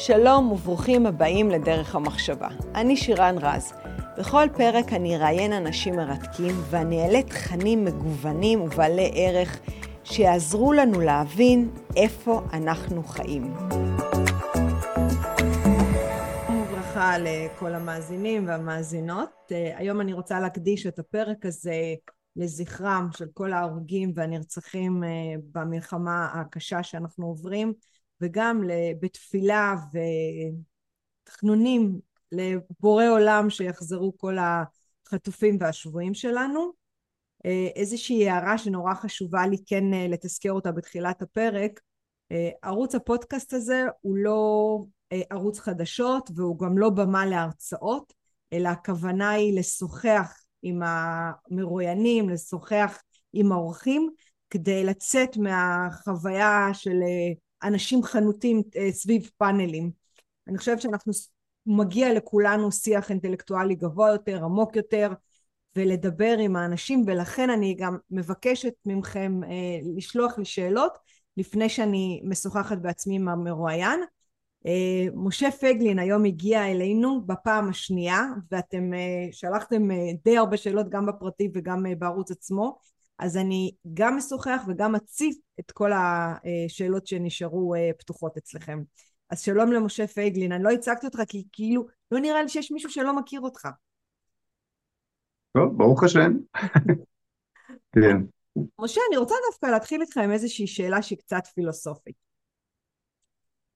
שלום וברוכים הבאים לדרך המחשבה. אני שירן רז. בכל פרק אני אראיין אנשים מרתקים ואני אעלה תכנים מגוונים ובעלי ערך שיעזרו לנו להבין איפה אנחנו חיים. וברכה לכל המאזינים והמאזינות. היום אני רוצה להקדיש את הפרק הזה לזכרם של כל ההרוגים והנרצחים במלחמה הקשה שאנחנו עוברים. וגם בתפילה ותחנונים לבורא עולם שיחזרו כל החטופים והשבויים שלנו. איזושהי הערה שנורא חשובה לי כן לתזכר אותה בתחילת הפרק, ערוץ הפודקאסט הזה הוא לא ערוץ חדשות והוא גם לא במה להרצאות, אלא הכוונה היא לשוחח עם המרואיינים, לשוחח עם האורחים, כדי לצאת מהחוויה של אנשים חנותים סביב פאנלים. אני חושבת שאנחנו, מגיע לכולנו שיח אינטלקטואלי גבוה יותר, עמוק יותר, ולדבר עם האנשים, ולכן אני גם מבקשת ממכם לשלוח לי שאלות לפני שאני משוחחת בעצמי עם המרואיין. משה פייגלין היום הגיע אלינו בפעם השנייה, ואתם שלחתם די הרבה שאלות גם בפרטי וגם בערוץ עצמו. אז אני גם משוחח וגם אציף את כל השאלות שנשארו פתוחות אצלכם. אז שלום למשה פייגלין, אני לא הצגתי אותך כי כאילו לא נראה לי שיש מישהו שלא מכיר אותך. טוב, ברוך השם. כן. משה, אני רוצה דווקא להתחיל איתך עם איזושהי שאלה שהיא קצת פילוסופית.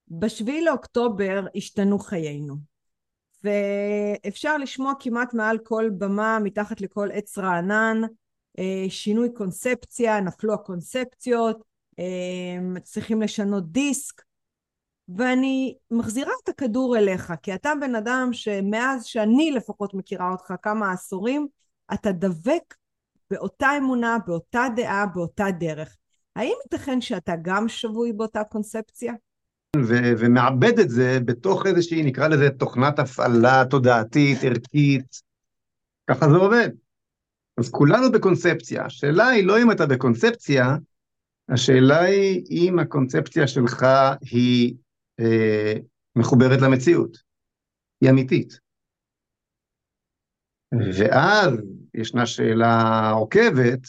בשביעי לאוקטובר השתנו חיינו, ואפשר לשמוע כמעט מעל כל במה, מתחת לכל עץ רענן, שינוי קונספציה, נפלו הקונספציות, צריכים לשנות דיסק, ואני מחזירה את הכדור אליך, כי אתה בן אדם שמאז שאני לפחות מכירה אותך כמה עשורים, אתה דבק באותה אמונה, באותה דעה, באותה דרך. האם ייתכן שאתה גם שבוי באותה קונספציה? ו- ומעבד את זה בתוך איזושהי, נקרא לזה, תוכנת הפעלה תודעתית, ערכית, ככה זה עובד. אז כולנו בקונספציה, השאלה היא לא אם אתה בקונספציה, השאלה היא אם הקונספציה שלך היא אה, מחוברת למציאות, היא אמיתית. ואז ישנה שאלה עוקבת,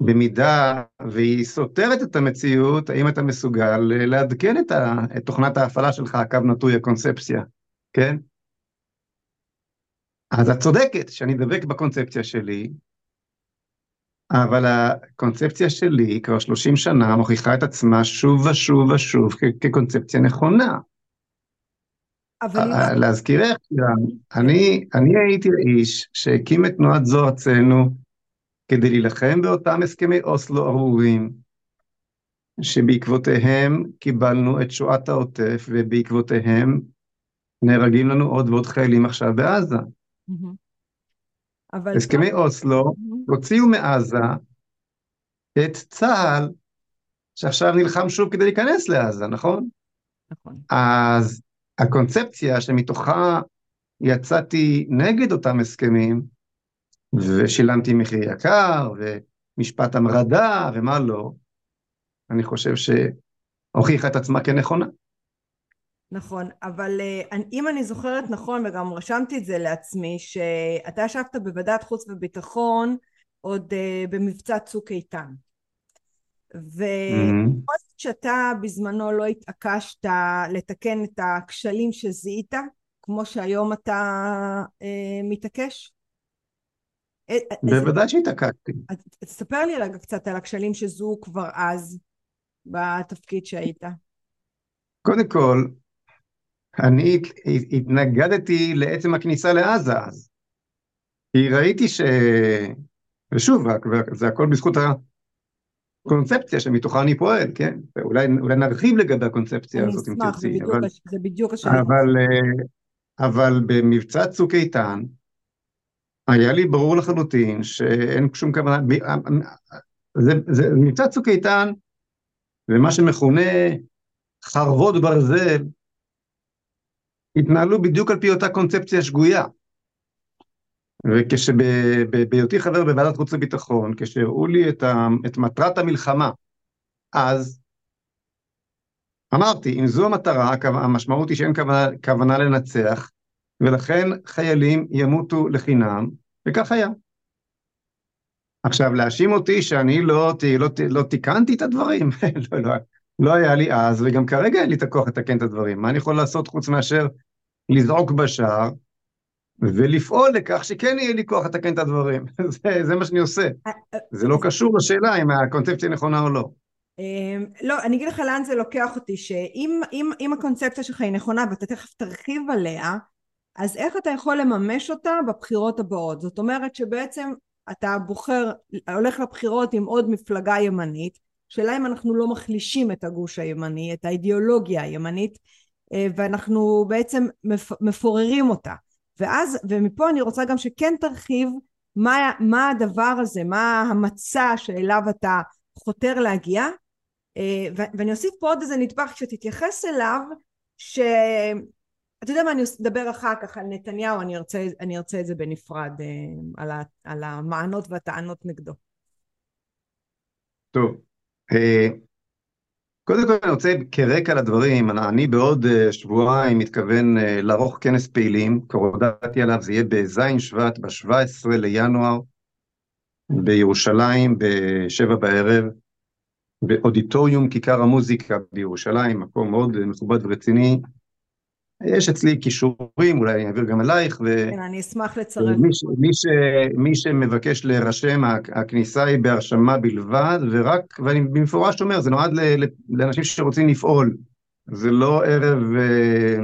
במידה והיא סותרת את המציאות, האם אתה מסוגל לעדכן את, ה, את תוכנת ההפעלה שלך, קו נטוי הקונספציה, כן? אז את צודקת שאני דבק בקונספציה שלי, אבל הקונספציה שלי כבר 30 שנה מוכיחה את עצמה שוב ושוב ושוב כקונספציה נכונה. אבל... להזכירך, אני, אני הייתי האיש שהקים את תנועת זו ארצנו כדי להילחם באותם הסכמי אוסלו ארורים, שבעקבותיהם קיבלנו את שואת העוטף, ובעקבותיהם נהרגים לנו עוד ועוד חיילים עכשיו בעזה. אבל... הסכמי אוסלו הוציאו מעזה את צה"ל, שעכשיו נלחם שוב כדי להיכנס לעזה, נכון? נכון. אז הקונספציה שמתוכה יצאתי נגד אותם הסכמים, ושילמתי מחיר יקר, ומשפט המרדה, ומה לא, אני חושב שהוכיחה את עצמה כנכונה. נכון, אבל uh, אם אני זוכרת נכון וגם רשמתי את זה לעצמי שאתה ישבת בוועדת חוץ וביטחון עוד uh, במבצע צוק איתן ובכל זאת שאתה בזמנו לא התעקשת לתקן את הכשלים שזיהית כמו שהיום אתה uh, מתעקש? בוודאי שהתעקשתי. תספר לי רגע קצת על הכשלים שזוהו כבר אז בתפקיד שהיית. קודם כל, אני התנגדתי לעצם הכניסה לעזה אז. כי ראיתי ש... ושוב, זה הכל בזכות הקונספציה שמתוכה אני פועל, כן? אולי, אולי נרחיב לגבי הקונספציה הזאת אם תרצי. אני אשמח. זה בדיוק השאלה. אבל, אבל במבצע צוק איתן, היה לי ברור לחלוטין שאין שום כוונה, זה, זה מבצע צוק איתן, ומה שמכונה חרבות ברזל, התנהלו בדיוק על פי אותה קונספציה שגויה. וכשבהיותי חבר בוועדת חוץ וביטחון, כשהראו לי את, ה, את מטרת המלחמה, אז אמרתי, אם זו המטרה, המשמעות היא שאין כוונה, כוונה לנצח, ולכן חיילים ימותו לחינם, וכך היה. עכשיו, להאשים אותי שאני לא, לא, לא, לא תיקנתי את הדברים? לא, לא, לא היה לי אז, וגם כרגע אין לי את הכוח לתקן את הדברים. מה אני יכול לעשות חוץ מאשר לזעוק בשער ולפעול לכך שכן יהיה לי כוח לתקן את הדברים. זה, זה מה שאני עושה. זה לא קשור לשאלה אם הקונספציה נכונה או לא. אמ, לא, אני אגיד לך לאן זה לוקח אותי, שאם אם, אם הקונספציה שלך היא נכונה ואתה תכף תרחיב עליה, אז איך אתה יכול לממש אותה בבחירות הבאות? זאת אומרת שבעצם אתה בוחר, הולך לבחירות עם עוד מפלגה ימנית, שאלה אם אנחנו לא מחלישים את הגוש הימני, את האידיאולוגיה הימנית, אה, ואנחנו בעצם מפוררים אותה. ואז, ומפה אני רוצה גם שכן תרחיב מה, מה הדבר הזה, מה המצע שאליו אתה חותר להגיע, אה, ואני אוסיף פה עוד איזה נדבך שתתייחס אליו, ש... אתה יודע מה, אני אדבר אחר כך על נתניהו, אני ארצה, אני ארצה את זה בנפרד, אה, על, ה, על המענות והטענות נגדו. טוב, קודם כל אני רוצה כרקע לדברים, אני בעוד אה, שבועיים מתכוון לערוך כנס פעילים, כבר הודעתי עליו, זה יהיה בזין שבט, ב-17 לינואר, בירושלים, בשבע בערב, באודיטוריום כיכר המוזיקה בירושלים, מקום מאוד מכובד ורציני, יש אצלי כישורים, אולי אני אעביר גם אלייך. ו... כן, אני אשמח לצרף. מי, ש... מי, ש... מי שמבקש להירשם, הכניסה היא בהרשמה בלבד, ורק, ואני במפורש אומר, זה נועד ל... לאנשים שרוצים לפעול. זה לא ערב... אה,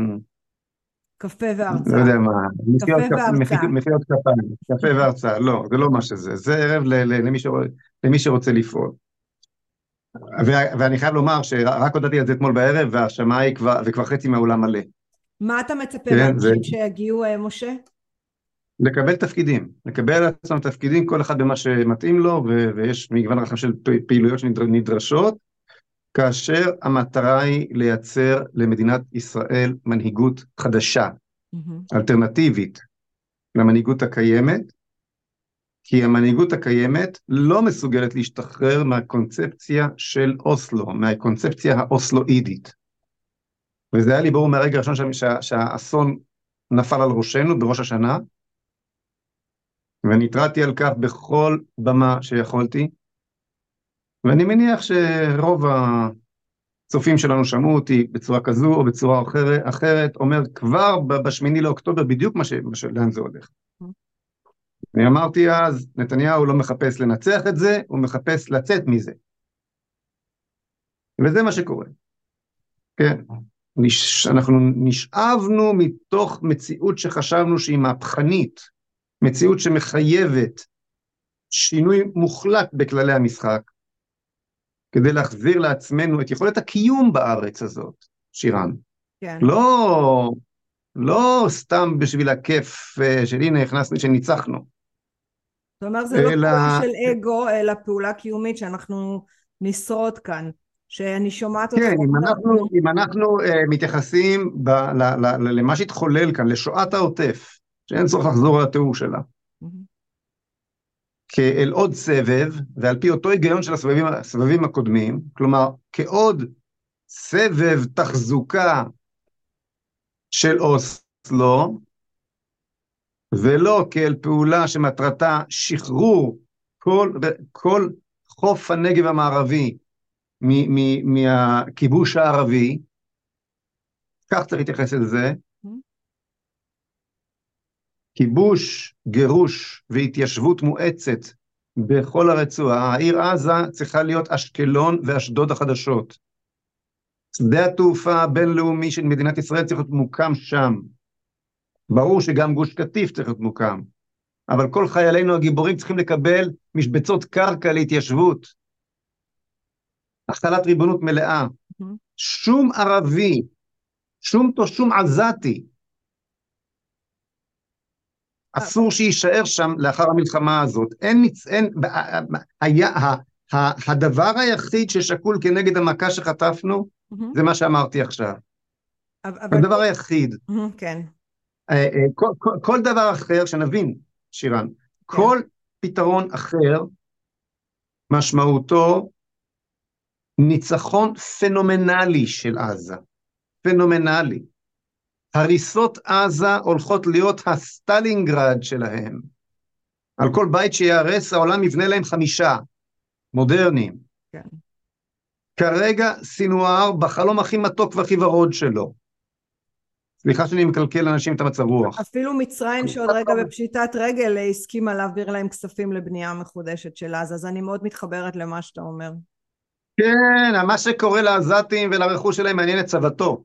קפה והרצאה. לא יודע מה. קפה והרצאה. מחיאות כפיים, קפה והרצאה. לא, זה לא מה שזה. זה ערב ל... למי, ש... למי שרוצה לפעול. ואני חייב לומר שרק הודעתי על זה אתמול בערב, וההרשמה היא כבר, וכבר חצי מהאולם מלא. מה אתה מצפה כן, לאנשים שיגיעו, אה, משה? לקבל תפקידים, לקבל לעצמם תפקידים, כל אחד במה שמתאים לו, ו- ויש מגוון רחב של פעילויות שנדרשות, כאשר המטרה היא לייצר למדינת ישראל מנהיגות חדשה, mm-hmm. אלטרנטיבית למנהיגות הקיימת, כי המנהיגות הקיימת לא מסוגלת להשתחרר מהקונספציה של אוסלו, מהקונספציה האוסלואידית. וזה היה לי ברור מהרגע הראשון שה, שה, שהאסון נפל על ראשנו בראש השנה, ואני התרעתי על כך בכל במה שיכולתי, ואני מניח שרוב הצופים שלנו שמעו אותי בצורה כזו או בצורה אחרת, אחרת אומר כבר בשמיני לאוקטובר בדיוק מה ש... לאן זה הולך. אני אמרתי אז, נתניהו לא מחפש לנצח את זה, הוא מחפש לצאת מזה. וזה מה שקורה. כן. נש... אנחנו נשאבנו מתוך מציאות שחשבנו שהיא מהפכנית, מציאות שמחייבת שינוי מוחלט בכללי המשחק, כדי להחזיר לעצמנו את יכולת הקיום בארץ הזאת, שירן. כן. לא, לא סתם בשביל הכיף אה, של הנה הכנסנו, שניצחנו. זאת אומרת, זה לא אלא... לא פעולה של אגו, אלא פעולה קיומית שאנחנו נשרוד כאן. שאני שומעת אותך. כן, אם אנחנו, אם אנחנו uh, מתייחסים ב, ל, ל, ל, למה שהתחולל כאן, לשואת העוטף, שאין צורך לחזור על התיאור שלה, mm-hmm. כאל עוד סבב, ועל פי אותו היגיון של הסבבים, הסבבים הקודמים, כלומר, כעוד סבב תחזוקה של אוסלו, ולא כאל פעולה שמטרתה שחרור כל, כל חוף הנגב המערבי מהכיבוש הערבי, כך צריך להתייחס לזה, כיבוש, גירוש והתיישבות מואצת בכל הרצועה, העיר עזה צריכה להיות אשקלון ואשדוד החדשות. שדה התעופה הבינלאומי של מדינת ישראל צריך להיות מוקם שם. ברור שגם גוש קטיף צריך להיות מוקם, אבל כל חיילינו הגיבורים צריכים לקבל משבצות קרקע להתיישבות. החלת ריבונות מלאה. Mm-hmm. שום ערבי, שום שום עזתי, אסור שיישאר שם לאחר המלחמה הזאת. אין, אין, היה, הדבר היחיד ששקול כנגד המכה שחטפנו, mm-hmm. זה מה שאמרתי עכשיו. אבל... הדבר היחיד. מ-המ, כן. אה, אה, כל, כל, כל דבר אחר, שנבין, שירן, כן. כל פתרון אחר, משמעותו ניצחון פנומנלי של עזה. פנומנלי. הריסות עזה הולכות להיות הסטלינגרד שלהם. על כל בית שיהרס העולם יבנה להם חמישה, מודרניים. כן. כרגע סינואר בחלום הכי מתוק והכי ורוד שלו. סליחה שאני מקלקל לאנשים את המצב רוח. אפילו מצרים שעוד רגע בפשיטת רגל הסכימה להעביר להם כספים לבנייה מחודשת של עזה, אז אני מאוד מתחברת למה שאתה אומר. כן, מה שקורה לעזתים ולרכוש שלהם מעניין את צוותו.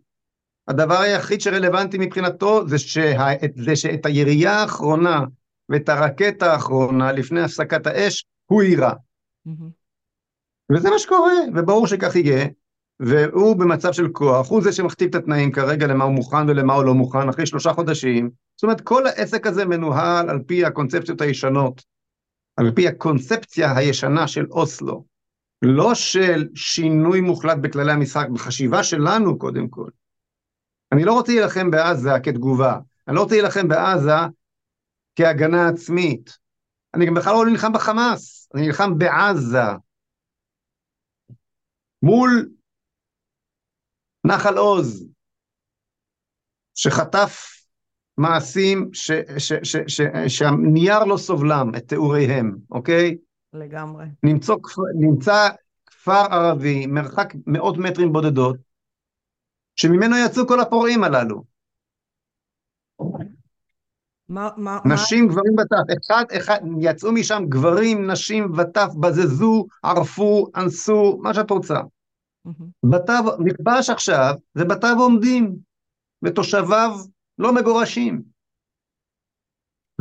הדבר היחיד שרלוונטי מבחינתו זה, שה, זה שאת הירייה האחרונה ואת הרקטה האחרונה לפני הפסקת האש הוא יירה. וזה מה שקורה, וברור שכך יהיה, והוא במצב של כוח, הוא זה שמכתיב את התנאים כרגע למה הוא מוכן ולמה הוא לא מוכן, אחרי שלושה חודשים. זאת אומרת, כל העסק הזה מנוהל על פי הקונספציות הישנות, על פי הקונספציה הישנה של אוסלו, לא של שינוי מוחלט בכללי המשחק, בחשיבה שלנו קודם כל. אני לא רוצה להילחם בעזה כתגובה, אני לא רוצה להילחם בעזה כהגנה עצמית. אני גם בכלל לא נלחם בחמאס, אני נלחם בעזה. מול נחל עוז, שחטף מעשים ש, ש, ש, ש, שהנייר לא סובלם את תיאוריהם, אוקיי? לגמרי. נמצא, נמצא כפר ערבי, מרחק מאות מטרים בודדות, שממנו יצאו כל הפורעים הללו. מה, מה, נשים, מה... גברים וטף, אחד, אחד, יצאו משם גברים, נשים וטף, בזזו, ערפו, אנסו, מה שאת רוצה. בתיו, נכבש עכשיו, זה בתיו עומדים, ותושביו לא מגורשים.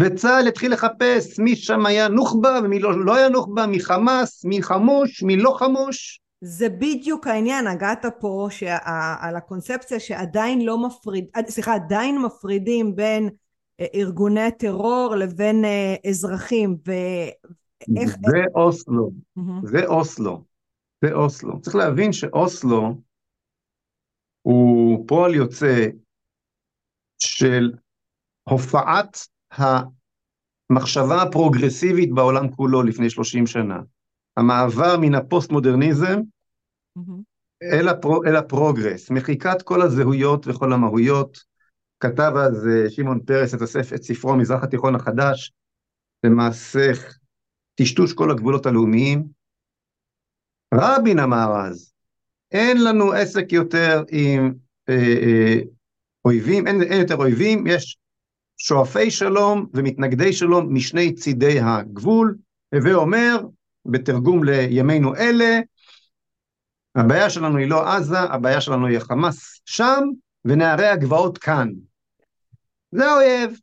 וצה"ל התחיל לחפש מי שם היה נוח'בה ומי לא, לא היה נוח'בה, מי חמאס, מי חמוש, מי לא חמוש. זה בדיוק העניין, נגעת פה שה, על הקונספציה שעדיין לא מפריד, סליחה, עדיין מפרידים בין אה, ארגוני טרור לבין אה, אזרחים, ואיך... זה אוסלו, זה אוסלו. באוסלו. צריך להבין שאוסלו הוא פועל יוצא של הופעת המחשבה הפרוגרסיבית בעולם כולו לפני 30 שנה. המעבר מן הפוסט-מודרניזם מ-המ. אל, הפרו, אל ה progress, מחיקת כל הזהויות וכל המהויות. כתב אז אה, שמעון פרס את, הספר, את ספרו מזרח התיכון החדש, למעשה טשטוש כל הגבולות הלאומיים. רבין אמר אז, אין לנו עסק יותר עם אה, אה, אויבים, אין, אין יותר אויבים, יש שואפי שלום ומתנגדי שלום משני צידי הגבול, הווה אומר, בתרגום לימינו אלה, הבעיה שלנו היא לא עזה, הבעיה שלנו היא החמאס שם, ונערי הגבעות כאן. זה האויב.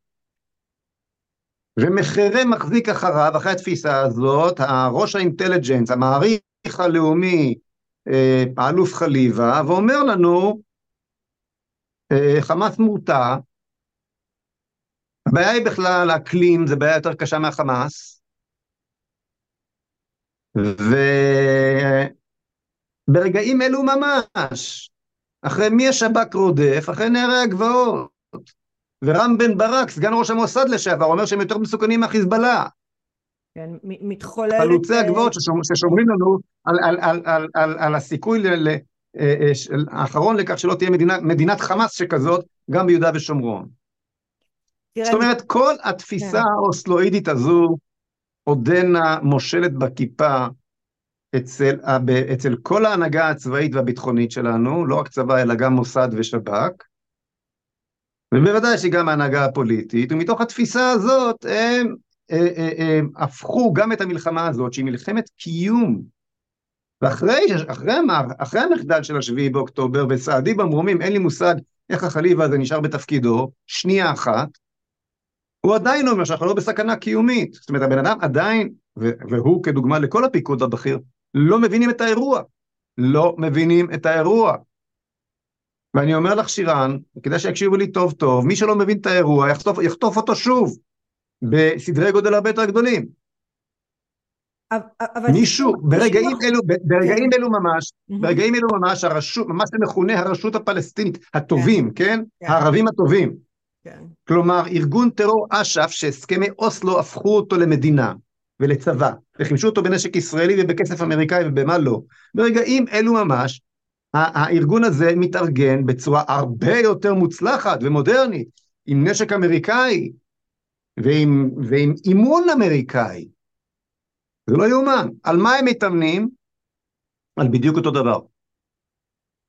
ומחרה מחזיק אחריו, אחרי התפיסה הזאת, הראש האינטליג'נס, המעריך הלאומי אה, האלוף חליבה, ואומר לנו, אה, חמאס מורתע, הבעיה היא בכלל אקלים, זו בעיה יותר קשה מהחמאס, וברגעים אלו ממש, אחרי מי השב"כ רודף? אחרי נערי הגבעות. ורם בן ברק, סגן ראש המוסד לשעבר, אומר שהם יותר מסוכנים מהחיזבאללה. כן, מתחוללת... חלוצי אה, הגבעות ששומרים לנו על, על, על, על, על, על הסיכוי ל, ל, אה, אה, האחרון לכך שלא תהיה מדינה, מדינת חמאס שכזאת, גם ביהודה ושומרון. זאת אומרת, כל התפיסה כן. האוסלואידית הזו עודנה מושלת בכיפה אצל, אצל כל ההנהגה הצבאית והביטחונית שלנו, לא רק צבא אלא גם מוסד ושב"כ, ובוודאי שגם ההנהגה הפוליטית, ומתוך התפיסה הזאת הם אה, אה, אה, הפכו גם את המלחמה הזאת, שהיא מלחמת קיום, ואחרי אחרי, אחרי המחדל של השביעי באוקטובר, וסעדי במרומים, אין לי מושג איך החליבה הזה נשאר בתפקידו, שנייה אחת, הוא עדיין אומר שאנחנו לא בסכנה קיומית. זאת אומרת, הבן אדם עדיין, והוא כדוגמה לכל הפיקוד הבכיר, לא מבינים את האירוע. לא מבינים את האירוע. ואני אומר לך, שירן, כדאי שיקשיבו לי טוב טוב, מי שלא מבין את האירוע יחטוף, יחטוף אותו שוב. בסדרי גודל הרבה יותר גדולים. אבל מישהו, ברגעים אלו, ברגעים אלו ממש, ברגעים אלו ממש, הרשות, מה שמכונה הרשות הפלסטינית, הטובים, כן? כן? כן. הערבים הטובים. כן. כלומר, ארגון טרור אש"ף, שהסכמי אוסלו הפכו אותו למדינה, ולצבא, וחימשו אותו בנשק ישראלי ובכסף אמריקאי ובמה לא. ברגעים אלו ממש, הארגון הזה מתארגן בצורה הרבה יותר מוצלחת ומודרנית, עם נשק אמריקאי ועם, ועם אימון אמריקאי. זה לא יאומן. על מה הם מתאמנים? על בדיוק אותו דבר.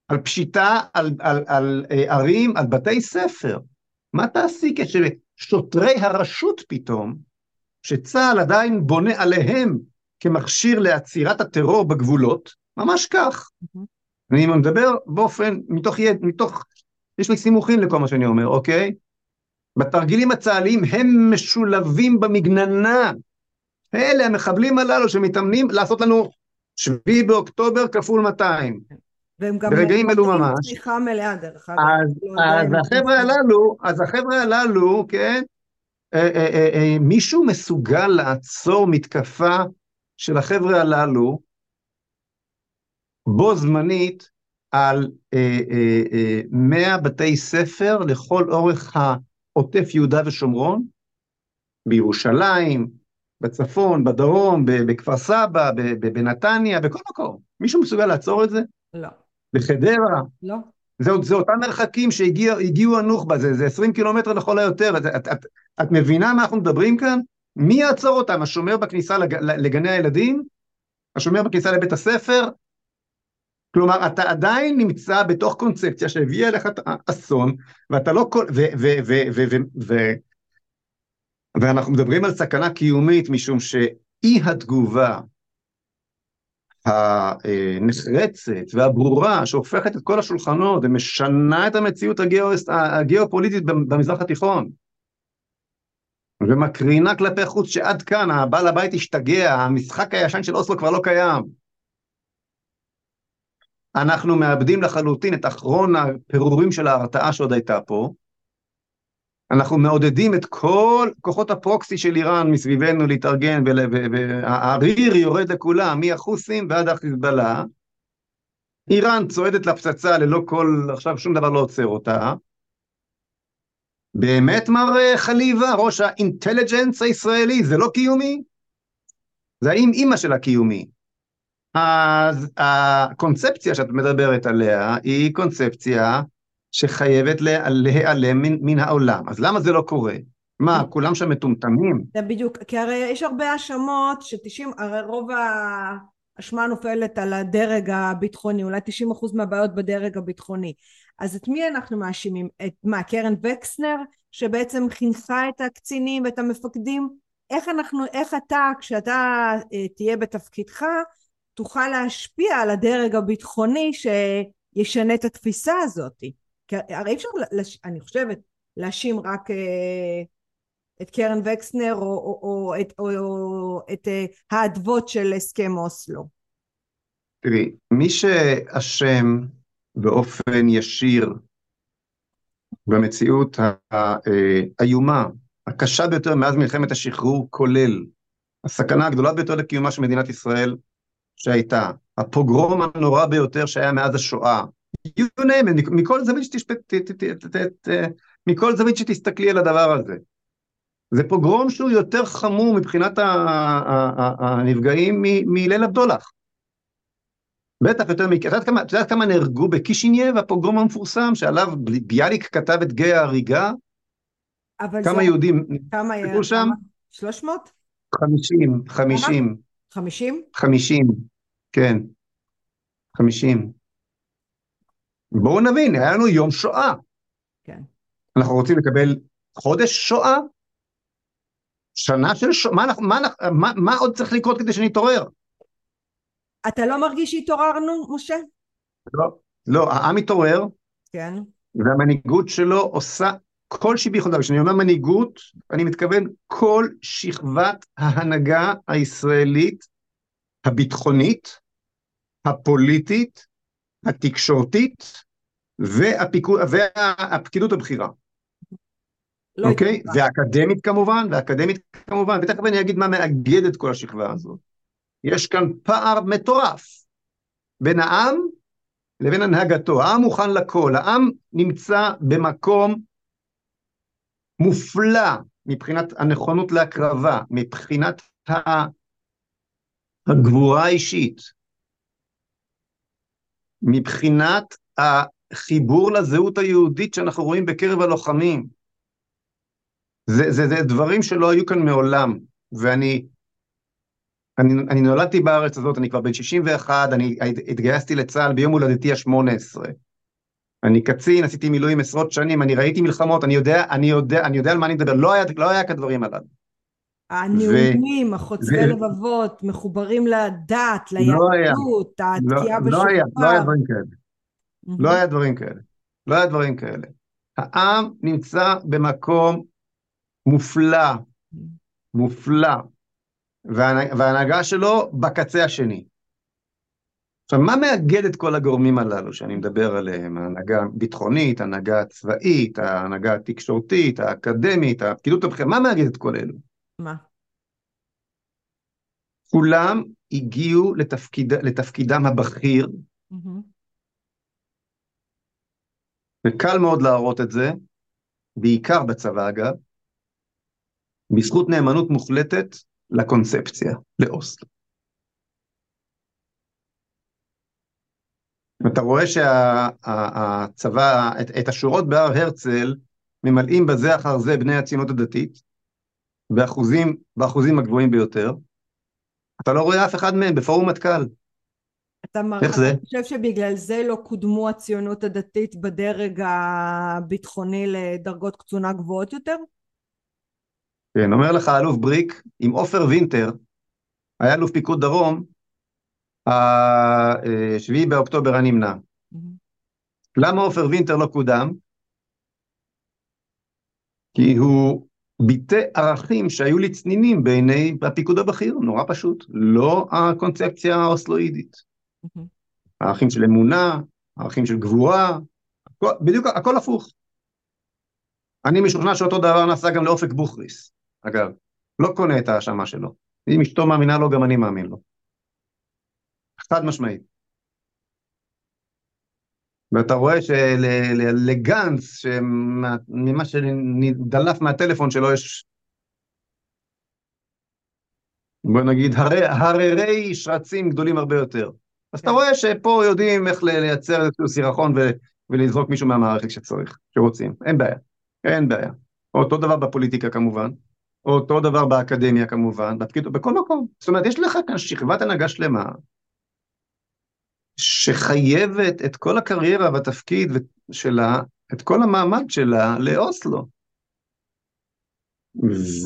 על פשיטה, על, על, על, על אה, ערים, על בתי ספר. מה תעשי כששוטרי הרשות פתאום, שצה"ל עדיין בונה עליהם כמכשיר לעצירת הטרור בגבולות, ממש כך. Mm-hmm. אני מדבר באופן, מתוך, מתוך, יש לי סימוכים לכל מה שאני אומר, אוקיי? בתרגילים הצה"ליים הם משולבים במגננה. אלה המחבלים הללו שמתאמנים לעשות לנו שביעי באוקטובר כפול 200. והם גם ברגעים אלו ממש. צריכה מלאה דרך אגב. אז, לא אז החבר'ה הללו, אז החבר'ה הללו, כן, אה, אה, אה, אה, מישהו מסוגל לעצור מתקפה של החבר'ה הללו בו זמנית על אה, אה, אה, 100 בתי ספר לכל אורך העוטף יהודה ושומרון, בירושלים, בצפון, בדרום, בכפר סבא, בנתניה, בכל מקום. מישהו מסוגל לעצור את זה? לא. בחדרה? לא. זה, זה אותם מרחקים שהגיעו הנוח'בה, זה, זה 20 קילומטר לכל היותר. את, את, את, את מבינה מה אנחנו מדברים כאן? מי יעצור אותם? השומר בכניסה לג, לגני הילדים? השומר בכניסה לבית הספר? כלומר, אתה עדיין נמצא בתוך קונספציה שהביאה לך אסון, ואתה לא כל... ו, ו, ו, ו, ו, ו, ואנחנו מדברים על סכנה קיומית, משום שאי התגובה הנחרצת והברורה שהופכת את כל השולחנות ומשנה את המציאות הגיאו, הגיאופוליטית במזרח התיכון ומקרינה כלפי חוץ שעד כאן הבעל הבית השתגע, המשחק הישן של אוסלו כבר לא קיים. אנחנו מאבדים לחלוטין את אחרון הפירורים של ההרתעה שעוד הייתה פה, אנחנו מעודדים את כל כוחות הפרוקסי של איראן מסביבנו להתארגן, והריר יורד לכולם, מהחוסים ועד החיזבאללה. איראן צועדת לפצצה ללא כל, עכשיו שום דבר לא עוצר אותה. באמת, מר אה, חליבה, ראש האינטליג'נס הישראלי, זה לא קיומי? זה האם אימא של הקיומי. אז הקונספציה שאת מדברת עליה היא קונספציה שחייבת להיעלם מן, מן העולם. אז למה זה לא קורה? מה, כולם שם מטומטמים? זה בדיוק, כי הרי יש הרבה האשמות שתשעים, הרי רוב האשמה נופלת על הדרג הביטחוני, אולי 90 אחוז מהבעיות בדרג הביטחוני. אז את מי אנחנו מאשימים? את מה, קרן וקסנר, שבעצם חינכה את הקצינים ואת המפקדים? איך אנחנו, איך אתה, כשאתה אה, תהיה בתפקידך, תוכל להשפיע על הדרג הביטחוני שישנה את התפיסה הזאתי? כי הרי אי אפשר, לש... אני חושבת, להאשים רק אה, את קרן וקסנר או, או, או, את, או, או את אה, האדוות של הסכם אוסלו. תראי, מי שאשם באופן ישיר במציאות האיומה, הקשה ביותר מאז מלחמת השחרור, כולל הסכנה הגדולה ביותר לקיומה של מדינת ישראל שהייתה, הפוגרום הנורא ביותר שהיה מאז השואה, you name it, מכל זווית שתשפט, מכל זווית שתסתכלי על הדבר הזה. זה פוגרום שהוא יותר חמור מבחינת הנפגעים מליל הבדולח. בטח יותר מכ... את יודעת כמה, את יודעת כמה נהרגו בקישינייב, הפוגרום המפורסם, שעליו ביאליק כתב את גיא ההריגה? כמה זה... יהודים נהרגו שם? 300? 50, 50. 50? 50, כן. 50. בואו נבין, היה לנו יום שואה. כן. אנחנו רוצים לקבל חודש שואה? שנה של שואה? מה, מה, מה, מה עוד צריך לקרות כדי שנתעורר? אתה לא מרגיש שהתעוררנו, משה? לא, לא, העם מתעורר. כן. והמנהיגות שלו עושה כל שביכולתה. כשאני אומר מנהיגות, אני מתכוון כל שכבת ההנהגה הישראלית, הביטחונית, הפוליטית, התקשורתית והפיקוד, והפקידות הבכירה. לא אוקיי? Okay? והאקדמית כמובן, והאקדמית כמובן, ותכף אני אגיד מה מאגד את כל השכבה הזאת. יש כאן פער מטורף בין העם לבין הנהגתו. העם מוכן לכל, העם נמצא במקום מופלא מבחינת הנכונות להקרבה, מבחינת הגבורה האישית, מבחינת החיבור לזהות היהודית שאנחנו רואים בקרב הלוחמים. זה, זה, זה דברים שלא היו כאן מעולם, ואני אני, אני נולדתי בארץ הזאת, אני כבר בן 61, אני התגייסתי לצה"ל ביום הולדתי ה-18. אני קצין, עשיתי מילואים עשרות שנים, אני ראיתי מלחמות, אני יודע, אני יודע, אני יודע על מה אני מדבר, לא היה, לא היה כדברים הללו. הנאומים, החוצבי ו... לבבות, מחוברים לדת, לא ליהדות, לא התקיעה לא, לא היה, לא היה דברים כאלה. Mm-hmm. לא היה דברים כאלה. לא היה דברים כאלה. העם נמצא במקום מופלא, מופלא, וההנהגה שלו בקצה השני. עכשיו, מה מאגד את כל הגורמים הללו שאני מדבר עליהם? ההנהגה הביטחונית, ההנהגה הצבאית, ההנהגה התקשורתית, האקדמית, הפקידות הבכירה, מה מאגד את כל אלו? מה? כולם הגיעו לתפקיד, לתפקידם הבכיר, mm-hmm. וקל מאוד להראות את זה, בעיקר בצבא אגב, בזכות נאמנות מוחלטת לקונספציה, לאוסלו. אתה רואה שהצבא, את, את השורות בהר הרצל ממלאים בזה אחר זה בני הציונות הדתית, באחוזים, באחוזים הגבוהים ביותר. אתה לא רואה אף אחד מהם בפורום מטכ"ל. אתה מר... איך זה? אתה חושב שבגלל זה לא קודמו הציונות הדתית בדרג הביטחוני לדרגות קצונה גבוהות יותר? כן, אומר לך אלוף בריק, עם עופר וינטר, היה אלוף פיקוד דרום, השביעי באוקטובר הנמנע. Mm-hmm. למה עופר וינטר לא קודם? כי הוא ביטא ערכים שהיו לצנינים בעיני הפיקוד הבכיר, נורא פשוט, לא הקונספציה האוסלואידית. Mm-hmm. ערכים של אמונה, ערכים של גבורה, הכל, בדיוק הכל הפוך. אני משוכנע שאותו דבר נעשה גם לאופק בוכריס. אגב, לא קונה את ההאשמה שלו. אם אשתו מאמינה לו, גם אני מאמין לו. חד משמעית. ואתה רואה שלגנץ, שממה שדלף מהטלפון שלו יש, בוא נגיד, הררי שרצים גדולים הרבה יותר. אז אתה כן. רואה שפה יודעים איך לייצר איזשהו סירחון ולזרוק מישהו מהמערכת כשצריך, כשרוצים, אין בעיה, אין בעיה. אותו דבר בפוליטיקה כמובן. אותו דבר באקדמיה כמובן, בפקיד, בכל מקום. זאת אומרת, יש לך כאן שכבת הנהגה שלמה, שחייבת את כל הקריירה והתפקיד שלה, את כל המעמד שלה לאוסלו.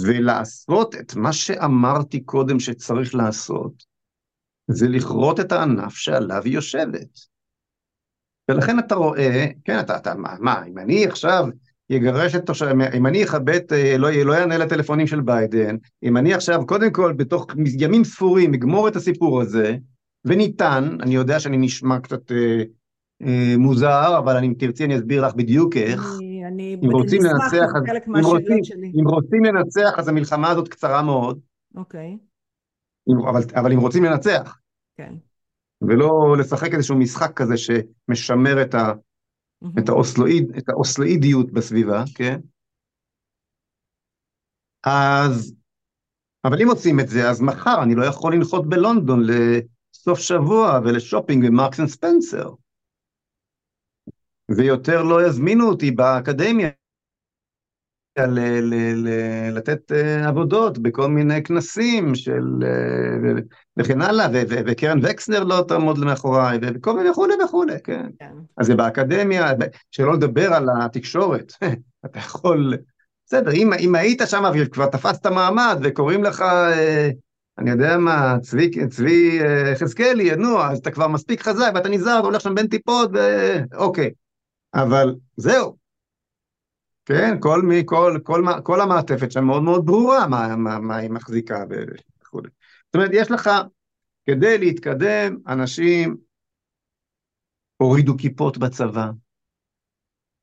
ולעשות את מה שאמרתי קודם שצריך לעשות, זה לכרות את הענף שעליו היא יושבת. ולכן אתה רואה, כן, אתה, אתה, מה, מה, אם אני עכשיו יגרש את תושב, אם אני אכבד, אה, לא, לא יענה לטלפונים של ביידן, אם אני עכשיו, קודם כל, בתוך ימים ספורים, אגמור את הסיפור הזה, וניתן, אני יודע שאני נשמע קצת אה, אה, מוזר, אבל אם תרצי אני אסביר לך בדיוק איך. אני, אני אם רוצים לנצח, אז, אם, רוצים, אם רוצים לנצח, אז המלחמה הזאת קצרה מאוד. אוקיי. אם, אבל, אבל אם רוצים לנצח. כן. ולא לשחק איזשהו משחק כזה שמשמר את ה... מ-המ. את, האוסלואיד, את האוסלואידיות בסביבה, כן? אז, אבל אם עושים את זה, אז מחר אני לא יכול לנחות בלונדון לסוף שבוע ולשופינג במרקס אנד ספנסר. ויותר לא יזמינו אותי באקדמיה ל- ל- ל- לתת uh, עבודות בכל מיני כנסים של uh, וכן הלאה, ו- ו- וקרן וקסנר לא תעמוד מאחוריי, וכל מיני וכולי וכולי, כן. כן. אז זה באקדמיה, שלא לדבר על התקשורת, אתה יכול, בסדר, אם, אם היית שם וכבר תפסת מעמד וקוראים לך, uh, אני יודע מה, צבי, צבי יחזקאלי, נו, אז אתה כבר מספיק חזק ואתה נזהר, אתה הולך שם בין טיפות, ואוקיי. אבל זהו, כן, כל, מי, כל, כל, כל המעטפת שם מאוד מאוד ברורה מה, מה, מה היא מחזיקה וכו'. זאת אומרת, יש לך, כדי להתקדם, אנשים הורידו כיפות בצבא,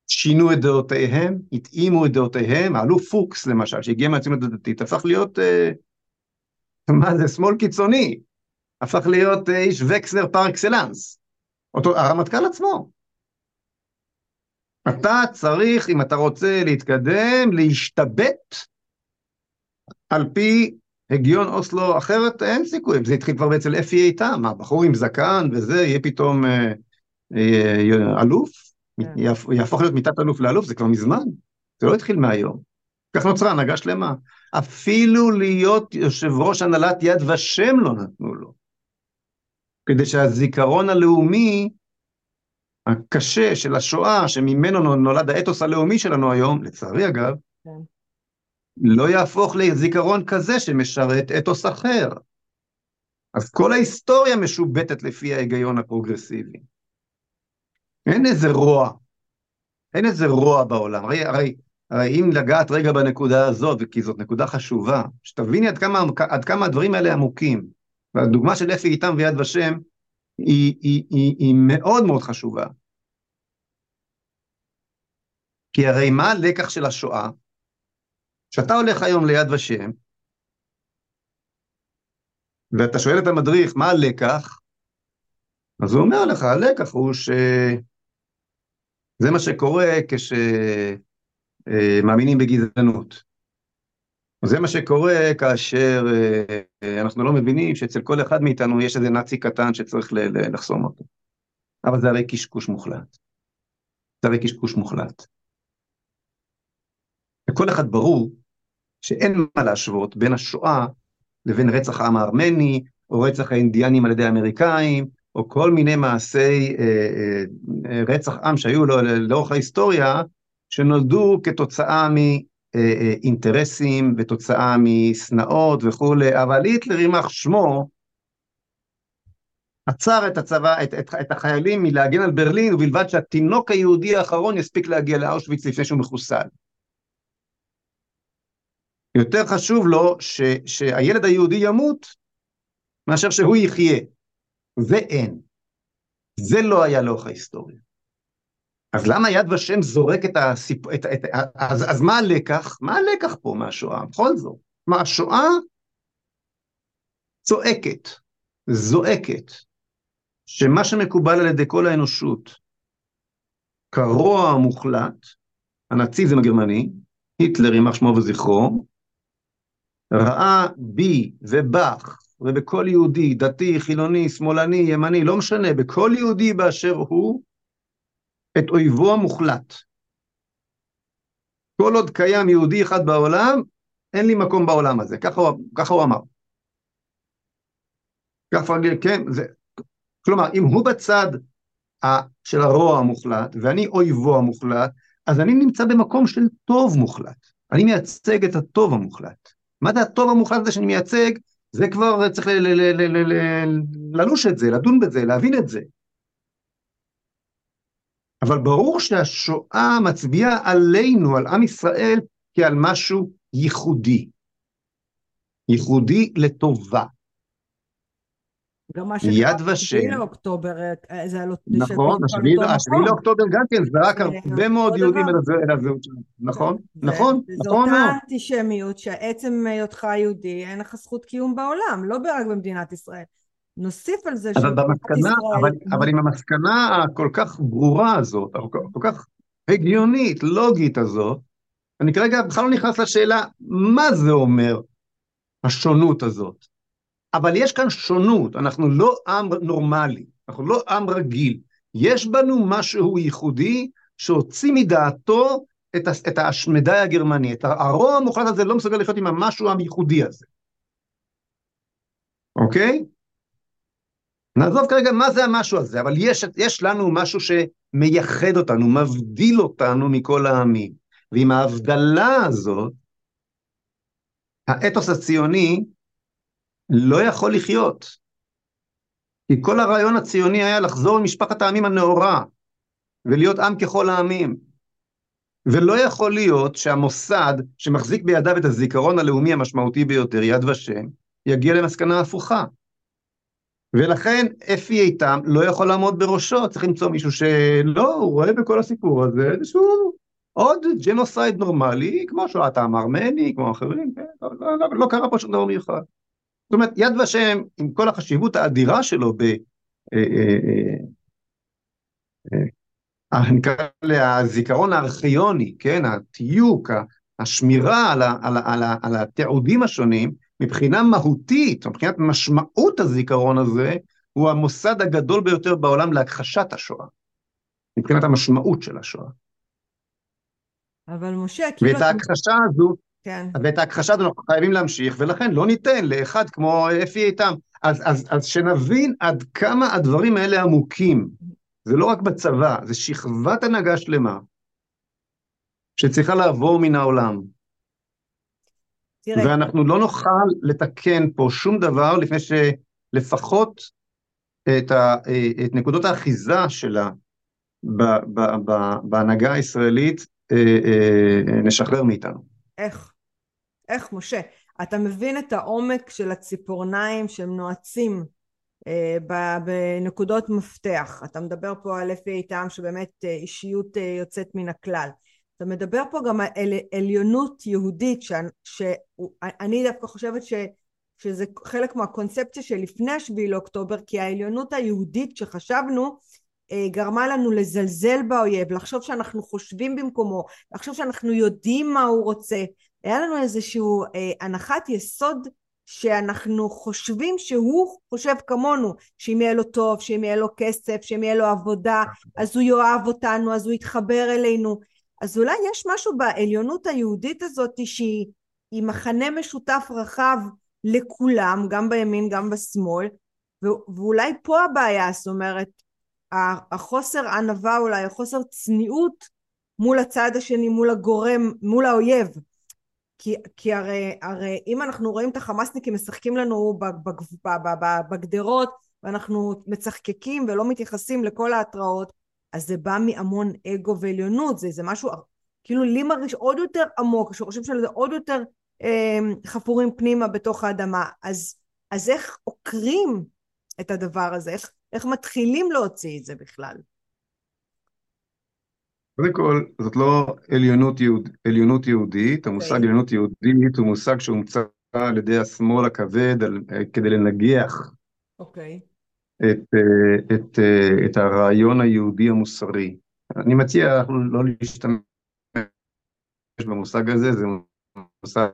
שינו את דעותיהם, התאימו את דעותיהם, האלוף פוקס למשל, שהגיע מהציונות הדתית, הפך להיות, אה, מה זה, שמאל קיצוני, הפך להיות אה, איש וקסנר פר אקסלנס, אותו, הרמטכ"ל עצמו, אתה צריך, אם אתה רוצה להתקדם, להשתבט על פי הגיון אוסלו, אחרת אין סיכוי, זה התחיל כבר אצל אפי איתם, מה, בחור עם זקן וזה, יהיה פתאום אה, אה, אלוף? כן. יהפוך להיות מתת אלוף לאלוף, זה כבר מזמן, זה לא התחיל מהיום. כך נוצרה הנהגה שלמה. אפילו להיות יושב ראש הנהלת יד ושם לא נתנו לו. כדי שהזיכרון הלאומי הקשה של השואה, שממנו נולד האתוס הלאומי שלנו היום, לצערי אגב, כן. לא יהפוך לזיכרון כזה שמשרת אתוס אחר. אז כל ההיסטוריה משובטת לפי ההיגיון הפרוגרסיבי. אין איזה רוע, אין איזה רוע בעולם. הרי, הרי, הרי אם לגעת רגע בנקודה הזאת, כי זאת נקודה חשובה, שתביני עד כמה, עד כמה הדברים האלה עמוקים, והדוגמה של אפי איתם ויד ושם היא, היא, היא, היא מאוד מאוד חשובה. כי הרי מה הלקח של השואה? כשאתה הולך היום ליד ושם, ואתה שואל את המדריך, מה הלקח? אז הוא אומר לך, הלקח הוא ש... זה מה שקורה כשמאמינים אה, בגזענות. זה מה שקורה כאשר אה, אנחנו לא מבינים שאצל כל אחד מאיתנו יש איזה נאצי קטן שצריך לחסום אותו. אבל זה הרי קשקוש מוחלט. זה הרי קשקוש מוחלט. לכל אחד ברור שאין מה להשוות בין השואה לבין רצח העם הארמני, או רצח האינדיאנים על ידי האמריקאים, או כל מיני מעשי אה, אה, רצח עם שהיו לאורך ההיסטוריה, שנולדו כתוצאה מאינטרסים, אה, ותוצאה משנאות וכולי, אבל היטלר יימח שמו, עצר את הצבא, את, את, את החיילים מלהגן על ברלין, ובלבד שהתינוק היהודי האחרון יספיק להגיע לאושוויץ לפני שהוא מחוסל. יותר חשוב לו ש, שהילד היהודי ימות, מאשר שהוא יחיה. זה אין. זה לא היה לאורך ההיסטוריה. אז למה יד ושם זורק את הסיפ... את, את, את, אז, אז מה הלקח? מה הלקח פה מהשואה? בכל זאת. מה, השואה צועקת, זועקת, שמה שמקובל על ידי כל האנושות כרוע המוחלט, הנאציזם הגרמני, היטלר יימח שמו וזכרו, ראה בי ובך ובכל יהודי, דתי, חילוני, שמאלני, ימני, לא משנה, בכל יהודי באשר הוא, את אויבו המוחלט. כל עוד קיים יהודי אחד בעולם, אין לי מקום בעולם הזה, ככה הוא, ככה הוא אמר. ככה, כן, זה, כלומר, אם הוא בצד של הרוע המוחלט, ואני אויבו המוחלט, אז אני נמצא במקום של טוב מוחלט. אני מייצג את הטוב המוחלט. מה זה הטוב המוחלט הזה שאני מייצג? זה כבר צריך ללוש את זה, לדון בזה, להבין את זה. אבל ברור שהשואה מצביעה עלינו, על עם ישראל, כעל משהו ייחודי. ייחודי לטובה. גם מה שקרה ב-7 לאוקטובר, אה, זה היה נכון, השביעי לאוקטובר גם כן, זה רק הרבה מאוד יהודים אל הזהות שלנו. נכון, נכון, נכון מאוד. זו אותה אנטישמיות שעצם היותך יהודי, אין לך זכות קיום בעולם, לא רק במדינת ישראל. נוסיף על זה אבל במסקנה, אבל, אבל עם המסקנה הכל כך ברורה הזאת, כל כך הגיונית, לוגית הזאת, אני כרגע בכלל לא נכנס לשאלה מה זה אומר השונות הזאת. אבל יש כאן שונות, אנחנו לא עם נורמלי, אנחנו לא עם רגיל. יש בנו משהו ייחודי שהוציא מדעתו את, את השמדי הגרמני, את הרוע המוחלט הזה לא מסוגל לחיות עם המשהו הייחודי הזה. אוקיי? נעזוב כרגע מה זה המשהו הזה, אבל יש, יש לנו משהו שמייחד אותנו, מבדיל אותנו מכל העמים. ועם ההבדלה הזאת, האתוס הציוני לא יכול לחיות. כי כל הרעיון הציוני היה לחזור למשפחת העמים הנאורה, ולהיות עם ככל העמים. ולא יכול להיות שהמוסד שמחזיק בידיו את הזיכרון הלאומי המשמעותי ביותר, יד ושם, יגיע למסקנה הפוכה. ולכן אפי איתם לא יכול לעמוד בראשו, צריך למצוא מישהו שלא, הוא רואה בכל הסיפור הזה איזשהו עוד ג'נוסייד נורמלי, כמו שואת העם הארמני, כמו אחרים, כן? לא, לא, לא, לא קרה פה שום דבר מיוחד. זאת אומרת, יד ושם, עם כל החשיבות האדירה שלו ב... אה, אה, אה, נקרא לזיכרון הארכיוני, כן, התיוק, השמירה על, ה, על, על, על התיעודים השונים, מבחינה מהותית, מבחינת משמעות הזיכרון הזה, הוא המוסד הגדול ביותר בעולם להכחשת השואה, מבחינת המשמעות של השואה. אבל משה, כאילו... ואת ההכחשה הזו, כן. ואת ההכחשה הזו אנחנו חייבים להמשיך, ולכן לא ניתן לאחד כמו אפי איתם. אז, אז, אז שנבין עד כמה הדברים האלה עמוקים. זה לא רק בצבא, זה שכבת הנהגה שלמה, שצריכה לעבור מן העולם. תראה. ואנחנו לא נוכל לתקן פה שום דבר לפני שלפחות את, ה, את נקודות האחיזה שלה בהנהגה הישראלית אה, אה, נשחרר מאיתנו. איך? איך, משה? אתה מבין את העומק של הציפורניים שהם נועצים אה, בנקודות מפתח. אתה מדבר פה על אפי איתם שבאמת אה, אישיות אה, יוצאת מן הכלל. אתה מדבר פה גם על עליונות יהודית, שאני דווקא חושבת ש, שזה חלק מהקונספציה שלפני השביעי לאוקטובר, כי העליונות היהודית שחשבנו גרמה לנו לזלזל באויב, לחשוב שאנחנו חושבים במקומו, לחשוב שאנחנו יודעים מה הוא רוצה. היה לנו איזושהי אה, הנחת יסוד שאנחנו חושבים שהוא חושב כמונו, שאם יהיה לו טוב, שאם יהיה לו כסף, שאם יהיה לו עבודה, אז הוא יאהב אותנו, אז הוא יתחבר אלינו. אז אולי יש משהו בעליונות היהודית הזאת שהיא מחנה משותף רחב לכולם, גם בימין, גם בשמאל, ואולי פה הבעיה, זאת אומרת, החוסר ענווה אולי, החוסר צניעות מול הצד השני, מול הגורם, מול האויב. כי, כי הרי, הרי אם אנחנו רואים את החמאסניקים משחקים לנו בגדרות ואנחנו מצחקקים ולא מתייחסים לכל ההתראות, אז זה בא מהמון אגו ועליונות, זה, זה משהו כאילו לי מרגיש עוד יותר עמוק, שחושבים שזה עוד יותר אה, חפורים פנימה בתוך האדמה, אז, אז איך עוקרים את הדבר הזה? איך, איך מתחילים להוציא את זה בכלל? קודם כל, זאת לא עליונות, יהוד, עליונות יהודית, המושג okay. אוקיי. עליונות יהודית הוא מושג שהומצא על ידי השמאל הכבד על, כדי לנגח okay. את, אה, את, אה, את הרעיון היהודי המוסרי. אני מציע לא להשתמש במושג הזה, זה מושג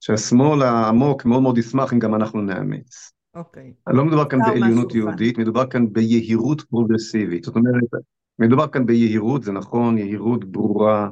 שהשמאל העמוק מאוד מאוד ישמח אם גם אנחנו נאמץ. אוקיי. Okay. לא מדובר כאן בעליונות יהודית, מדובר כאן ביהירות פרוגרסיבית. זאת אומרת, מדובר כאן ביהירות, זה נכון, יהירות ברורה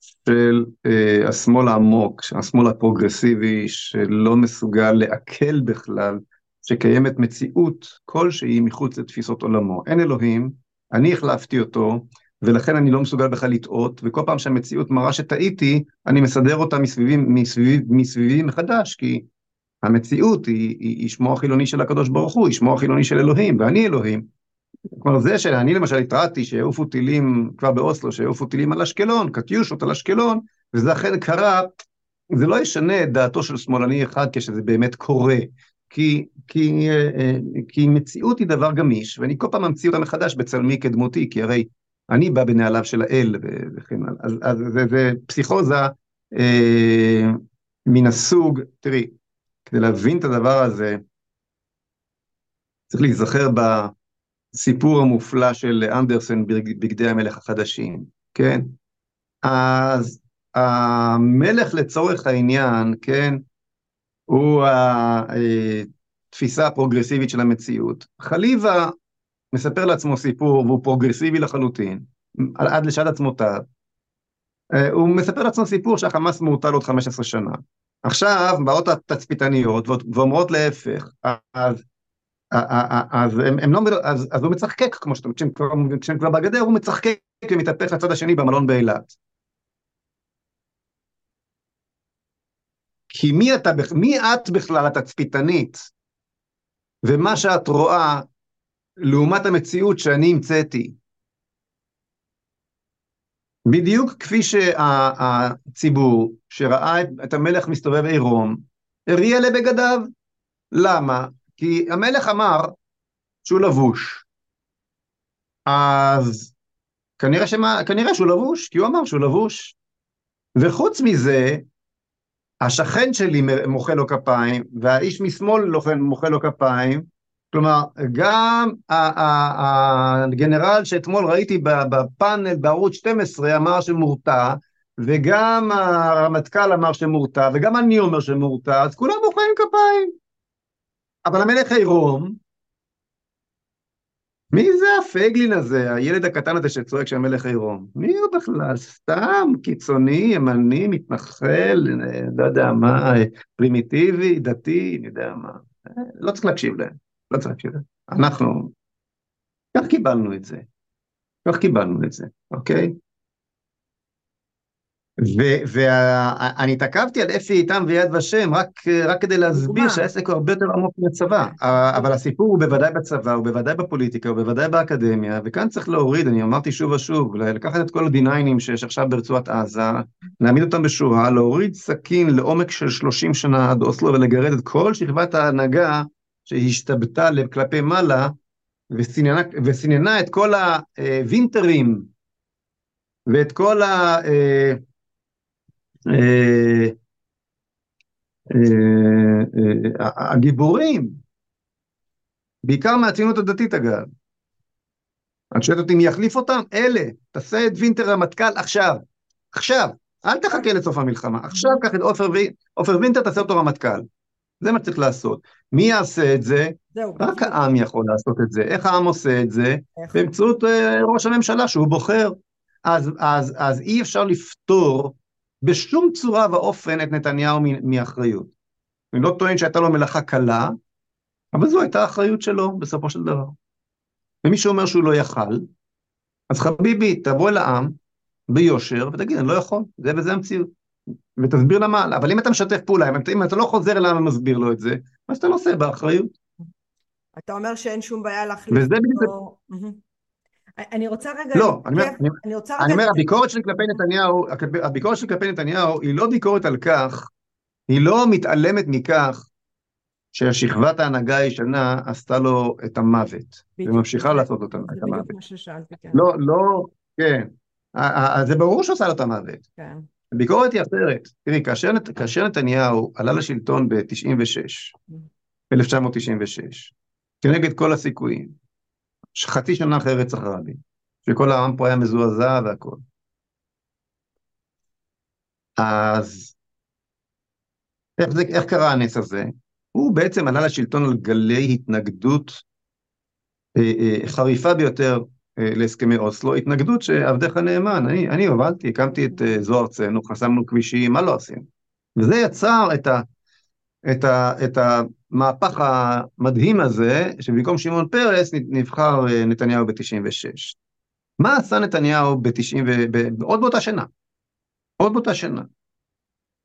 של אה, השמאל העמוק, השמאל הפרוגרסיבי, שלא מסוגל לעכל בכלל שקיימת מציאות כלשהי מחוץ לתפיסות עולמו. אין אלוהים, אני החלפתי אותו, ולכן אני לא מסוגל בכלל לטעות, וכל פעם שהמציאות מראה שטעיתי, אני מסדר אותה מסביבי, מסביבי, מסביבי מחדש, כי המציאות היא, היא, היא שמו החילוני של הקדוש ברוך הוא, היא שמו החילוני של אלוהים, ואני אלוהים. כלומר זה שאני למשל התרעתי שיעופו טילים כבר באוסלו, שיעופו טילים על אשקלון, קטיושות על אשקלון, וזה אכן קרה, זה לא ישנה את דעתו של שמאלני אחד כשזה באמת קורה, כי, כי, אה, כי מציאות היא דבר גמיש, ואני כל פעם ממציא אותה מחדש בצלמי כדמותי, כי הרי אני בא בנעליו של האל וכן הלאה, אז, אז זה, זה פסיכוזה אה, מן הסוג, תראי, כדי להבין את הדבר הזה, צריך להיזכר ב... הסיפור המופלא של אנדרסן בגדי המלך החדשים, כן? אז המלך לצורך העניין, כן, הוא התפיסה הפרוגרסיבית של המציאות. חליבה מספר לעצמו סיפור והוא פרוגרסיבי לחלוטין, עד לשעת עצמותיו. אה, הוא מספר לעצמו סיפור שהחמאס מעוטל עוד 15 שנה. עכשיו באות התצפיתניות ואומרות להפך, אז אז, הם, הם לא, אז, אז הוא מצחקק, כמו כבר, כשהם כבר בגדר הוא מצחקק ומתהפך לצד השני במלון באילת. כי מי אתה, מי את בכלל התצפיתנית, ומה שאת רואה לעומת המציאות שאני המצאתי. בדיוק כפי שהציבור שראה את המלך מסתובב עירום, הריע לבגדיו. למה? כי המלך אמר שהוא לבוש. אז כנראה, שמה, כנראה שהוא לבוש, כי הוא אמר שהוא לבוש. וחוץ מזה, השכן שלי מוחא לו כפיים, והאיש משמאל מוחא לו כפיים, כלומר, גם הגנרל שאתמול ראיתי בפאנל בערוץ 12 אמר שמורתע, וגם הרמטכ"ל אמר שמורתע, וגם אני אומר שמורתע, אז כולם מוחאים כפיים. אבל המלך עירום, מי זה הפייגלין הזה, הילד הקטן הזה שצועק שהמלך עירום? מי הוא בכלל? סתם קיצוני, ימני, מתנחל, לא יודע מה, פרימיטיבי, דתי, אני יודע מה. לא צריך להקשיב להם, לא צריך להקשיב להם. אנחנו, כך קיבלנו את זה. כך קיבלנו את זה, אוקיי? ואני התעכבתי על אפי איתם ויד ושם רק, רק כדי להסביר שהעסק הוא הרבה יותר עמוק מהצבא, אבל הסיפור הוא בוודאי בצבא, הוא בוודאי בפוליטיקה, הוא בוודאי באקדמיה, וכאן צריך להוריד, אני אמרתי שוב ושוב, לקחת את כל ה-D9ים שיש עכשיו ברצועת עזה, להעמיד אותם בשורה, להוריד סכין לעומק של 30 שנה עד אוסלו ולגרד את כל שכבת ההנהגה שהשתבתה כלפי מעלה, וסיננה, וסיננה את כל הווינטרים ואת כל ה... אה, אה, אה, הגיבורים, בעיקר מהציונות הדתית אגב. את שואלת אותי מי יחליף אותם? אלה, תעשה את וינטר רמטכ"ל עכשיו, עכשיו, אל תחכה לסוף המלחמה, עכשיו קח את עופר, עופר וינטר, תעשה אותו רמטכ"ל. זה מה שצריך לעשות. מי יעשה את זה? זהו, רק העם יכול לעשות את זה. איך העם עושה את זה? איך? באמצעות ראש הממשלה שהוא בוחר. אז, אז, אז אי אפשר לפתור בשום צורה ואופן את נתניהו מאחריות. אני לא טוען שהייתה לו מלאכה קלה, אבל זו הייתה האחריות שלו בסופו של דבר. ומי שאומר שהוא לא יכל, אז חביבי, תבוא אל העם ביושר ותגיד, אני לא יכול, זה וזה המציאות. ותסביר למה, אבל אם אתה משתף פעולה, אם אתה, אם אתה לא חוזר אליו ומסביר לו את זה, אז אתה נושא באחריות. אתה אומר שאין שום בעיה להחליף אותו. בדיוק... אני רוצה רגע... לא, אני אומר, אני רוצה רגע... אני אומר, הביקורת של כלפי נתניהו, הביקורת של כלפי נתניהו היא לא ביקורת על כך, היא לא מתעלמת מכך ששכבת ההנהגה הישנה עשתה לו את המוות, וממשיכה לעשות אותה, את המוות. זה בדיוק מה ששאלתי, כן. לא, לא, כן. זה ברור שעושה לו את המוות. כן. הביקורת היא אחרת. תראי, כאשר, כאשר נתניהו עלה לשלטון ב-96, 1996, כנגד כל הסיכויים, חצי שנה אחרי רצח רבין, שכל העם פה היה מזועזע והכל. אז איך, זה, איך קרה הנס הזה? הוא בעצם עלה לשלטון על גלי התנגדות אה, אה, חריפה ביותר אה, להסכמי אוסלו, התנגדות שעבדך נאמן, אני, אני הובלתי, הקמתי את אה, זו ארצנו, חסמנו כבישים, מה לא עשינו? וזה יצר את, ה, את, ה, את המהפך המדהים הזה, שבמקום שמעון פרס נבחר אה, נתניהו ב-96. מה עשה נתניהו ב-90, עוד באותה שנה? עוד באותה שנה.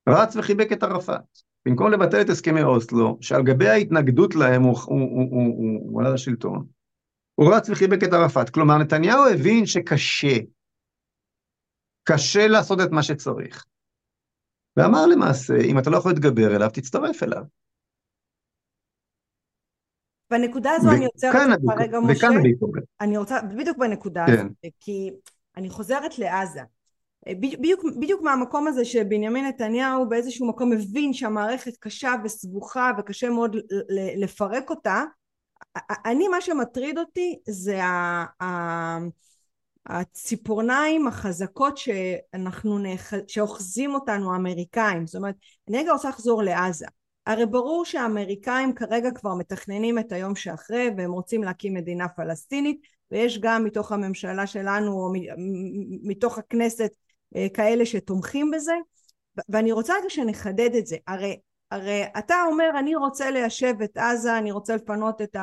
רץ וחיבק את ערפאת. במקום לבטל את הסכמי אוסלו, שעל גבי ההתנגדות להם הוא, הוא, הוא, הוא, הוא, הוא עלה לשלטון, הוא רץ וחיבק את ערפאת. כלומר, נתניהו הבין שקשה, קשה לעשות את מה שצריך. ואמר למעשה, אם אתה לא יכול להתגבר אליו, תצטרף אליו. בנקודה הזו אני עוצרת אותך רגע, משה. אני רוצה, בדיוק בנקודה כן. הזאת, כי אני חוזרת לעזה. בדיוק, בדיוק מהמקום הזה שבנימין נתניהו באיזשהו מקום מבין שהמערכת קשה וסבוכה וקשה מאוד לפרק אותה. אני, מה שמטריד אותי זה הציפורניים החזקות שאנחנו נאח... שאוחזים אותנו האמריקאים. זאת אומרת, אני רגע רוצה לחזור לעזה. הרי ברור שהאמריקאים כרגע כבר מתכננים את היום שאחרי והם רוצים להקים מדינה פלסטינית ויש גם מתוך הממשלה שלנו או מתוך הכנסת אה, כאלה שתומכים בזה ואני רוצה רגע שנחדד את זה הרי, הרי אתה אומר אני רוצה ליישב את עזה אני רוצה לפנות את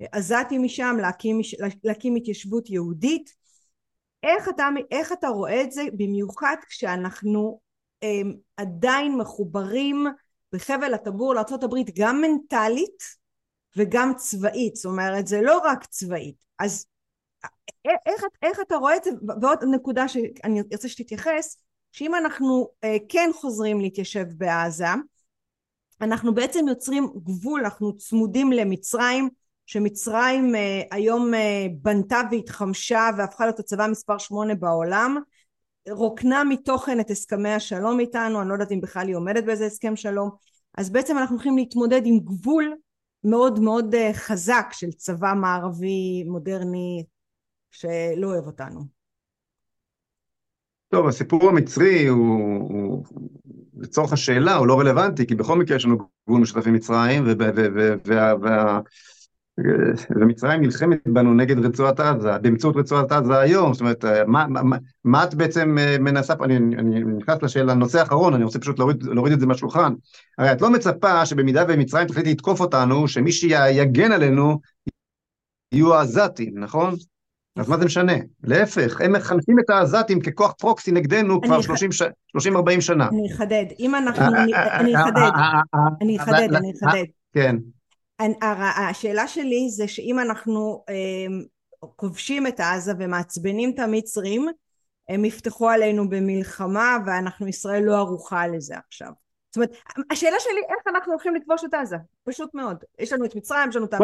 העזתים משם להקים, להקים התיישבות יהודית איך אתה, איך אתה רואה את זה במיוחד כשאנחנו הם, עדיין מחוברים בחבל הטבור לארה"ב גם מנטלית וגם צבאית, זאת אומרת זה לא רק צבאית, אז איך, איך אתה רואה את זה, ועוד נקודה שאני ארצה שתתייחס, שאם אנחנו אה, כן חוזרים להתיישב בעזה, אנחנו בעצם יוצרים גבול, אנחנו צמודים למצרים, שמצרים אה, היום אה, בנתה והתחמשה והפכה להיות הצבא מספר שמונה בעולם, רוקנה מתוכן את הסכמי השלום איתנו, אני לא יודעת אם בכלל היא עומדת באיזה הסכם שלום, אז בעצם אנחנו הולכים להתמודד עם גבול מאוד מאוד אה, חזק של צבא מערבי מודרני שלא אוהב אותנו. טוב, הסיפור המצרי הוא, הוא, לצורך השאלה, הוא לא רלוונטי, כי בכל מקרה יש לנו גבול משותף עם מצרים, ומצרים נלחמת בנו נגד רצועת עזה, באמצעות רצועת עזה היום, זאת אומרת, מה, מה, מה את בעצם אה, מנסה, אני, אני נכנס לשאלה, לנושא האחרון, אני רוצה פשוט להוריד, להוריד את זה מהשולחן. הרי את לא מצפה שבמידה ומצרים תחליט לתקוף אותנו, שמי שיגן עלינו יהיו העזתים, נכון? אז מה זה משנה? להפך, הם מחנכים את העזתים ככוח פרוקסי נגדנו כבר 30-40 שנה. אני אחדד, אם אנחנו, אני אחדד, אני אחדד, אני אחדד. כן. השאלה שלי זה שאם אנחנו כובשים את עזה ומעצבנים את המצרים, הם יפתחו עלינו במלחמה ואנחנו ישראל לא ערוכה לזה עכשיו. זאת אומרת, השאלה שלי איך אנחנו הולכים לכבוש את עזה, פשוט מאוד. יש לנו את מצרים, יש לנו את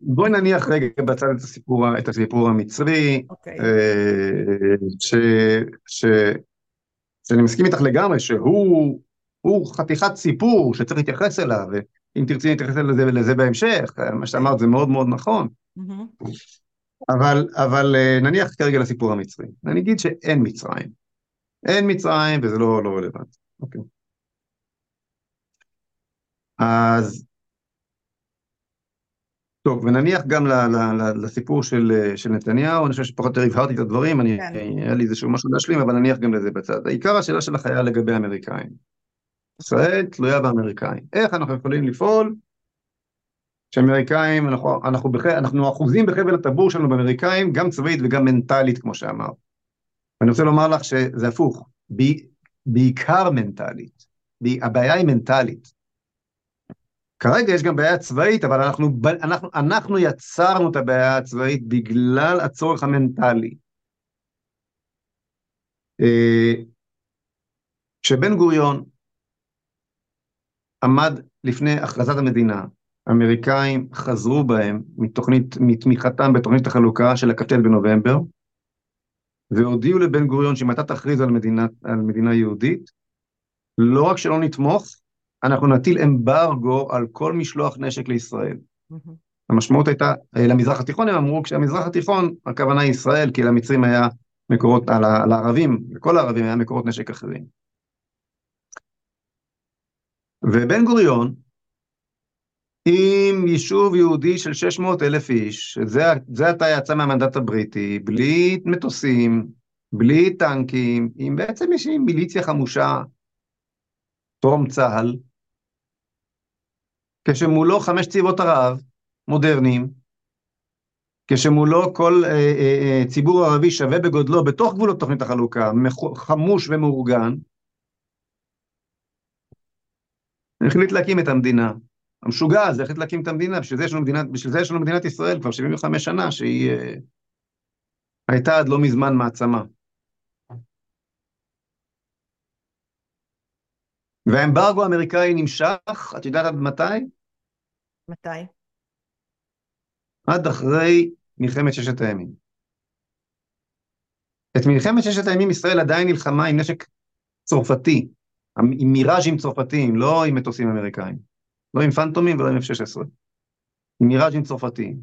בואי נניח רגע בצד את הסיפור, את הסיפור המצרי, אוקיי. שאני מסכים איתך לגמרי שהוא חתיכת סיפור שצריך להתייחס אליו, ואם תרצי להתייחס לזה, לזה בהמשך, מה שאמרת זה מאוד מאוד נכון. אבל, אבל אה, נניח כרגע לסיפור המצרי, אני אגיד שאין מצרים. אין מצרים וזה לא, לא רלוונטי. אוקיי. אז טוב, ונניח גם ל, ל, ל, לסיפור של, של נתניהו, אני חושב שפחות או יותר הבהרתי את הדברים, אני, כן. היה לי איזשהו משהו להשלים, אבל נניח גם לזה בצד. העיקר השאלה שלך היה לגבי האמריקאים. ישראל תלויה באמריקאים. איך אנחנו יכולים לפעול שאמריקאים, אנחנו, אנחנו, בח, אנחנו אחוזים בחבל הטבור שלנו באמריקאים, גם צבאית וגם מנטלית, כמו שאמרת. ואני רוצה לומר לך שזה הפוך, ב, בעיקר מנטלית, ב, הבעיה היא מנטלית. כרגע יש גם בעיה צבאית, אבל אנחנו, אנחנו, אנחנו יצרנו את הבעיה הצבאית בגלל הצורך המנטלי. אה, כשבן גוריון עמד לפני הכרזת המדינה, האמריקאים חזרו בהם מתוכנית, מתמיכתם בתוכנית החלוקה של הקפטל בנובמבר, והודיעו לבן גוריון שאם אתה תכריז על מדינה, על מדינה יהודית, לא רק שלא נתמוך, אנחנו נטיל אמברגו על כל משלוח נשק לישראל. Mm-hmm. המשמעות הייתה, אה, למזרח התיכון הם אמרו, כשהמזרח התיכון, הכוונה היא ישראל, כי למצרים היה מקורות, על הערבים, לכל הערבים היה מקורות נשק אחרים. ובן גוריון, עם יישוב יהודי של 600 אלף איש, זה, עתה יצא מהמנדט הבריטי, בלי מטוסים, בלי טנקים, עם בעצם יש מיליציה חמושה, טרום צה"ל, כשמולו חמש צבאות ערב, מודרניים, כשמולו כל אה, אה, אה, ציבור ערבי שווה בגודלו בתוך גבולות תוכנית החלוקה, חמוש ומאורגן, החליט להקים את המדינה. המשוגע הזה החליט להקים את המדינה, בשביל זה יש לנו מדינת, בשביל זה יש לנו מדינת ישראל כבר 75 שנה, שהיא uh, הייתה עד לא מזמן מעצמה. והאמברגו האמריקאי נמשך, את יודעת עד מתי? מתי? עד אחרי מלחמת ששת הימים. את מלחמת ששת הימים ישראל עדיין נלחמה עם נשק צרפתי, עם מיראז'ים צרפתיים, לא עם מטוסים אמריקאים. לא עם פנטומים ולא עם F-16, עם מיראז'ים צרפתיים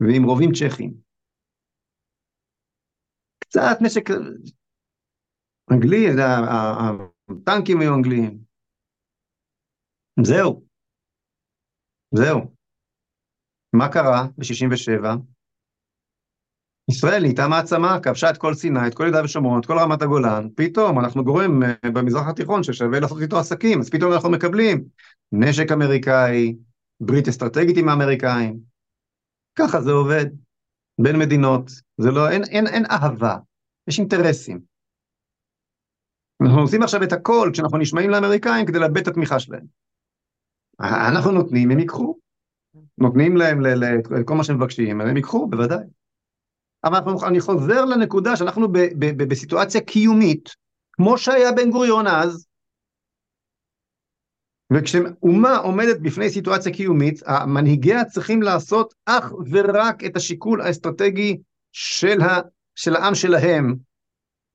ועם רובים צ'כים. קצת נשק אנגלי, הטנקים היו אנגליים. זהו. זהו. מה קרה ב-67'? ישראל נהייתה מעצמה, כבשה את כל סיני, את כל יהודה ושומרון, את כל רמת הגולן, פתאום אנחנו גורם אה, במזרח התיכון ששווה לעשות איתו עסקים, אז פתאום אנחנו מקבלים נשק אמריקאי, ברית אסטרטגית עם האמריקאים. ככה זה עובד בין מדינות, זה לא, אין, אין, אין אהבה, יש אינטרסים. אנחנו עושים עכשיו את הכל כשאנחנו נשמעים לאמריקאים כדי לאבד את התמיכה שלהם. אנחנו נותנים, הם ייקחו. נותנים להם כל מה שהם מבקשים, הם ייקחו, בוודאי. אבל אנחנו, אני חוזר לנקודה שאנחנו ב, ב, ב, בסיטואציה קיומית, כמו שהיה בן גוריון אז, וכשאומה עומדת בפני סיטואציה קיומית, מנהיגיה צריכים לעשות אך ורק את השיקול האסטרטגי של, ה, של העם שלהם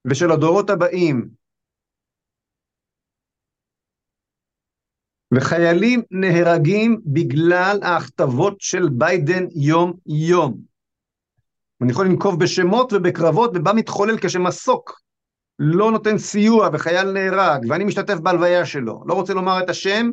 ושל הדורות הבאים. וחיילים נהרגים בגלל ההכתבות של ביידן יום-יום. אני יכול לנקוב בשמות ובקרבות, ובה מתחולל כשמסוק לא נותן סיוע וחייל נהרג, ואני משתתף בהלוויה שלו. לא רוצה לומר את השם,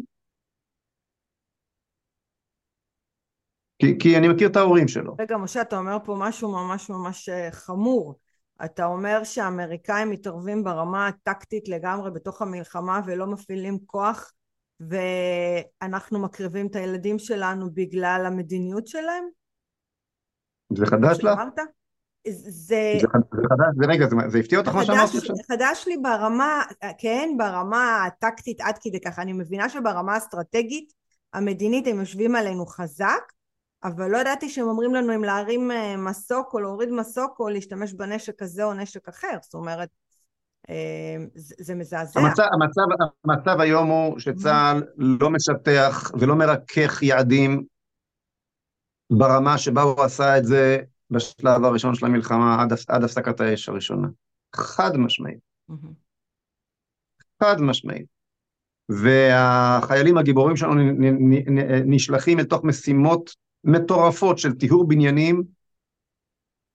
כי, כי אני מכיר את ההורים שלו. רגע, משה, אתה אומר פה משהו ממש ממש אה, חמור. אתה אומר שהאמריקאים מתערבים ברמה הטקטית לגמרי בתוך המלחמה ולא מפעילים כוח ואנחנו מקריבים את הילדים שלנו בגלל המדיניות שלהם? זה חדש לך? זה... זה חדש, זה רגע, זה, זה הפתיע אותך מה שאמרתי עכשיו? חדש לי ברמה, כן, ברמה הטקטית עד כדי ככה. אני מבינה שברמה האסטרטגית, המדינית, הם יושבים עלינו חזק, אבל לא ידעתי שהם אומרים לנו אם להרים אה, מסוק או להוריד מסוק או להשתמש בנשק הזה או נשק אחר. זאת אומרת, אה, זה, זה מזעזע. המצב, המצב, המצב היום הוא שצה"ל לא משטח ולא מרכך יעדים ברמה שבה הוא עשה את זה בשלב הראשון של המלחמה עד, עד הפסקת האש הראשונה. חד משמעית. חד משמעית. והחיילים הגיבורים שלנו נשלחים אל תוך משימות מטורפות של טיהור בניינים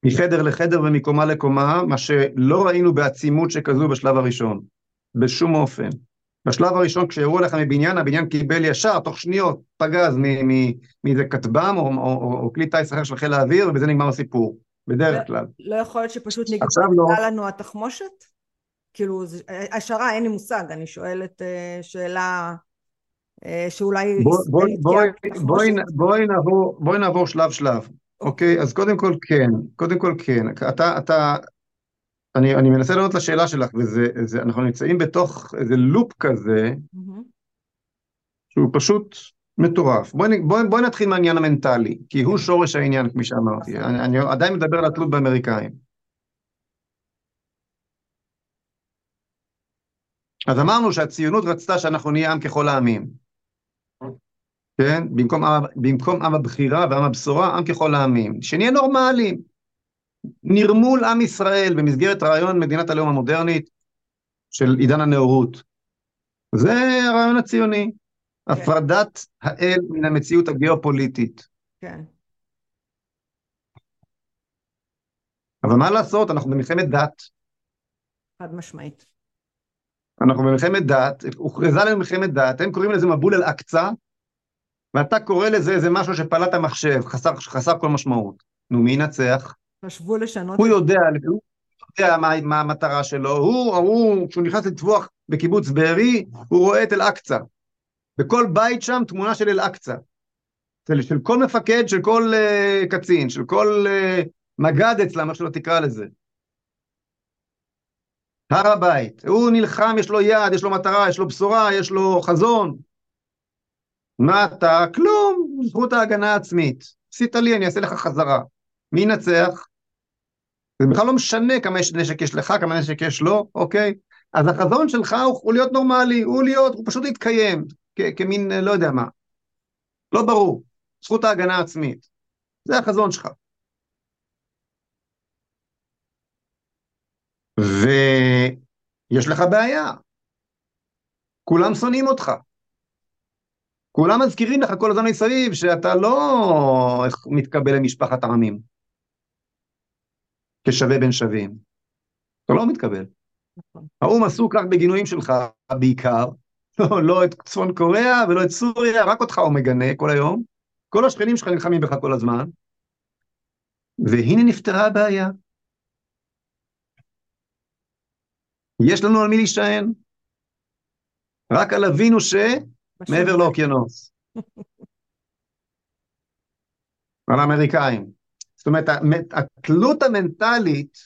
מחדר לחדר ומקומה לקומה, מה שלא ראינו בעצימות שכזו בשלב הראשון, בשום אופן. בשלב הראשון כשירו עליך מבניין, הבניין קיבל ישר, תוך שניות, פגז מאיזה כטב"ם או, או, או, או כלי טיס אחר של חיל האוויר, ובזה נגמר הסיפור, בדרך לא, כלל. לא יכול להיות שפשוט נגמר לא. לנו התחמושת? כאילו, השערה, אין לי מושג, אני שואלת uh, שאלה uh, שאולי... בואי נעבור שלב שלב, אוקיי? אז קודם כל כן, קודם כל כן. אתה, אתה, אני, אני מנסה לענות לשאלה שלך, ואנחנו נמצאים בתוך איזה לופ כזה, mm-hmm. שהוא פשוט מטורף. בואי בוא, בוא נתחיל מהעניין המנטלי, כי הוא שורש העניין, כפי שאמרתי. אני, אני עדיין מדבר על התלות באמריקאים. אז אמרנו שהציונות רצתה שאנחנו נהיה עם ככל העמים. כן? במקום, במקום עם הבחירה ועם הבשורה, עם ככל העמים. שנהיה נורמליים. נרמול עם ישראל במסגרת רעיון מדינת הלאום המודרנית של עידן הנאורות. זה הרעיון הציוני, כן. הפרדת האל מן המציאות הגיאופוליטית. כן. אבל מה לעשות, אנחנו במלחמת דת. חד משמעית. אנחנו במלחמת דת, הוכרזה לנו מלחמת דת, הם קוראים לזה מבול אל-אקצא, ואתה קורא לזה איזה משהו שפלט המחשב, חסר, חסר כל משמעות. נו, מי ינצח? חשבו לשנות... הוא יודע, הוא יודע מה, מה המטרה שלו, הוא, הוא, כשהוא נכנס לטבוח בקיבוץ בארי, הוא רואה את אל-אקצא. בכל בית שם תמונה של אל-אקצא. של, של כל מפקד, של כל uh, קצין, של כל uh, מג"ד אצלם, איך שלא תקרא לזה. הר הבית, הוא נלחם, יש לו יד, יש לו מטרה, יש לו בשורה, יש לו חזון. מה אתה? כלום, זכות ההגנה העצמית. עשית לי, אני אעשה לך חזרה. מי ינצח? זה בכלל לא משנה כמה נשק יש לך, כמה נשק יש לו, אוקיי? אז החזון שלך הוא, הוא להיות נורמלי, הוא להיות, הוא פשוט להתקיים, כמין, לא יודע מה. לא ברור. זכות ההגנה העצמית. זה החזון שלך. ויש לך בעיה. כולם שונאים אותך. כולם מזכירים לך כל הזמן מסביב שאתה לא מתקבל למשפחת העמים. כשווה בין שווים. אתה לא מתקבל. נכון. האו"ם עסוק רק בגינויים שלך בעיקר, לא, לא את צפון קוריאה ולא את סוריה, רק אותך הוא מגנה כל היום. כל השכנים שלך נלחמים בך כל הזמן. והנה נפתרה הבעיה. יש לנו על מי להישען. רק על אבינו שמעבר לאוקיינוס. על האמריקאים. זאת אומרת, התלות המנטלית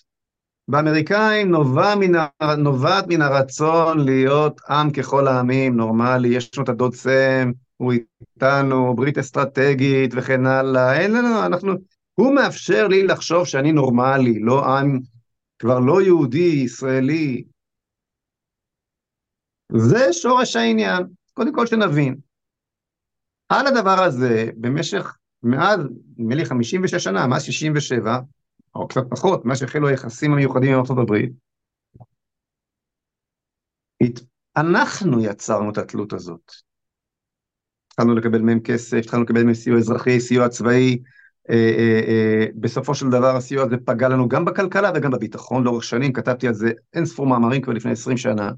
באמריקאים נובע מן, נובעת מן הרצון להיות עם ככל העמים, נורמלי, יש לנו את הדוד סם, הוא איתנו, ברית אסטרטגית וכן הלאה, אין לנו, אנחנו, הוא מאפשר לי לחשוב שאני נורמלי, לא עם, כבר לא יהודי, ישראלי. זה שורש העניין, קודם כל שנבין. על הדבר הזה, במשך מאז, נדמה לי 56 שנה, מאז 67, או קצת פחות, מאז שהחלו היחסים המיוחדים עם הברית, אנחנו יצרנו את התלות הזאת. התחלנו לקבל מהם כסף, התחלנו לקבל מהם סיוע אזרחי, סיוע צבאי, בסופו של דבר הסיוע הזה פגע לנו גם בכלכלה וגם בביטחון לאורך שנים, כתבתי על זה אין ספור מאמרים כבר לפני 20 שנה.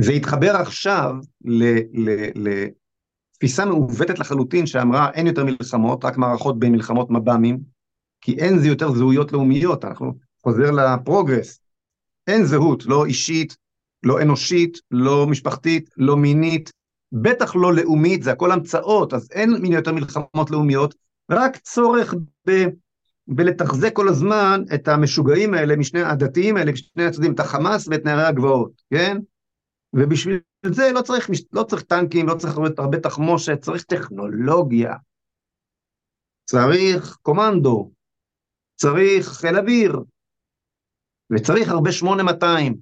זה התחבר עכשיו לתפיסה מעוותת לחלוטין שאמרה אין יותר מלחמות, רק מערכות בין מלחמות מב"מים, כי אין זה יותר זהויות לאומיות, אנחנו חוזר לפרוגרס, אין זהות, לא אישית, לא אנושית, לא משפחתית, לא מינית, בטח לא לאומית, זה הכל המצאות, אז אין יותר מלחמות לאומיות, רק צורך ב... בלתחזק כל הזמן את המשוגעים האלה, משני הדתיים האלה, משני הצדדים, את החמאס ואת נערי הגבעות, כן? ובשביל זה לא צריך, לא צריך טנקים, לא צריך הרבה תחמושת, צריך טכנולוגיה. צריך קומנדו, צריך חיל אוויר, וצריך הרבה 8200.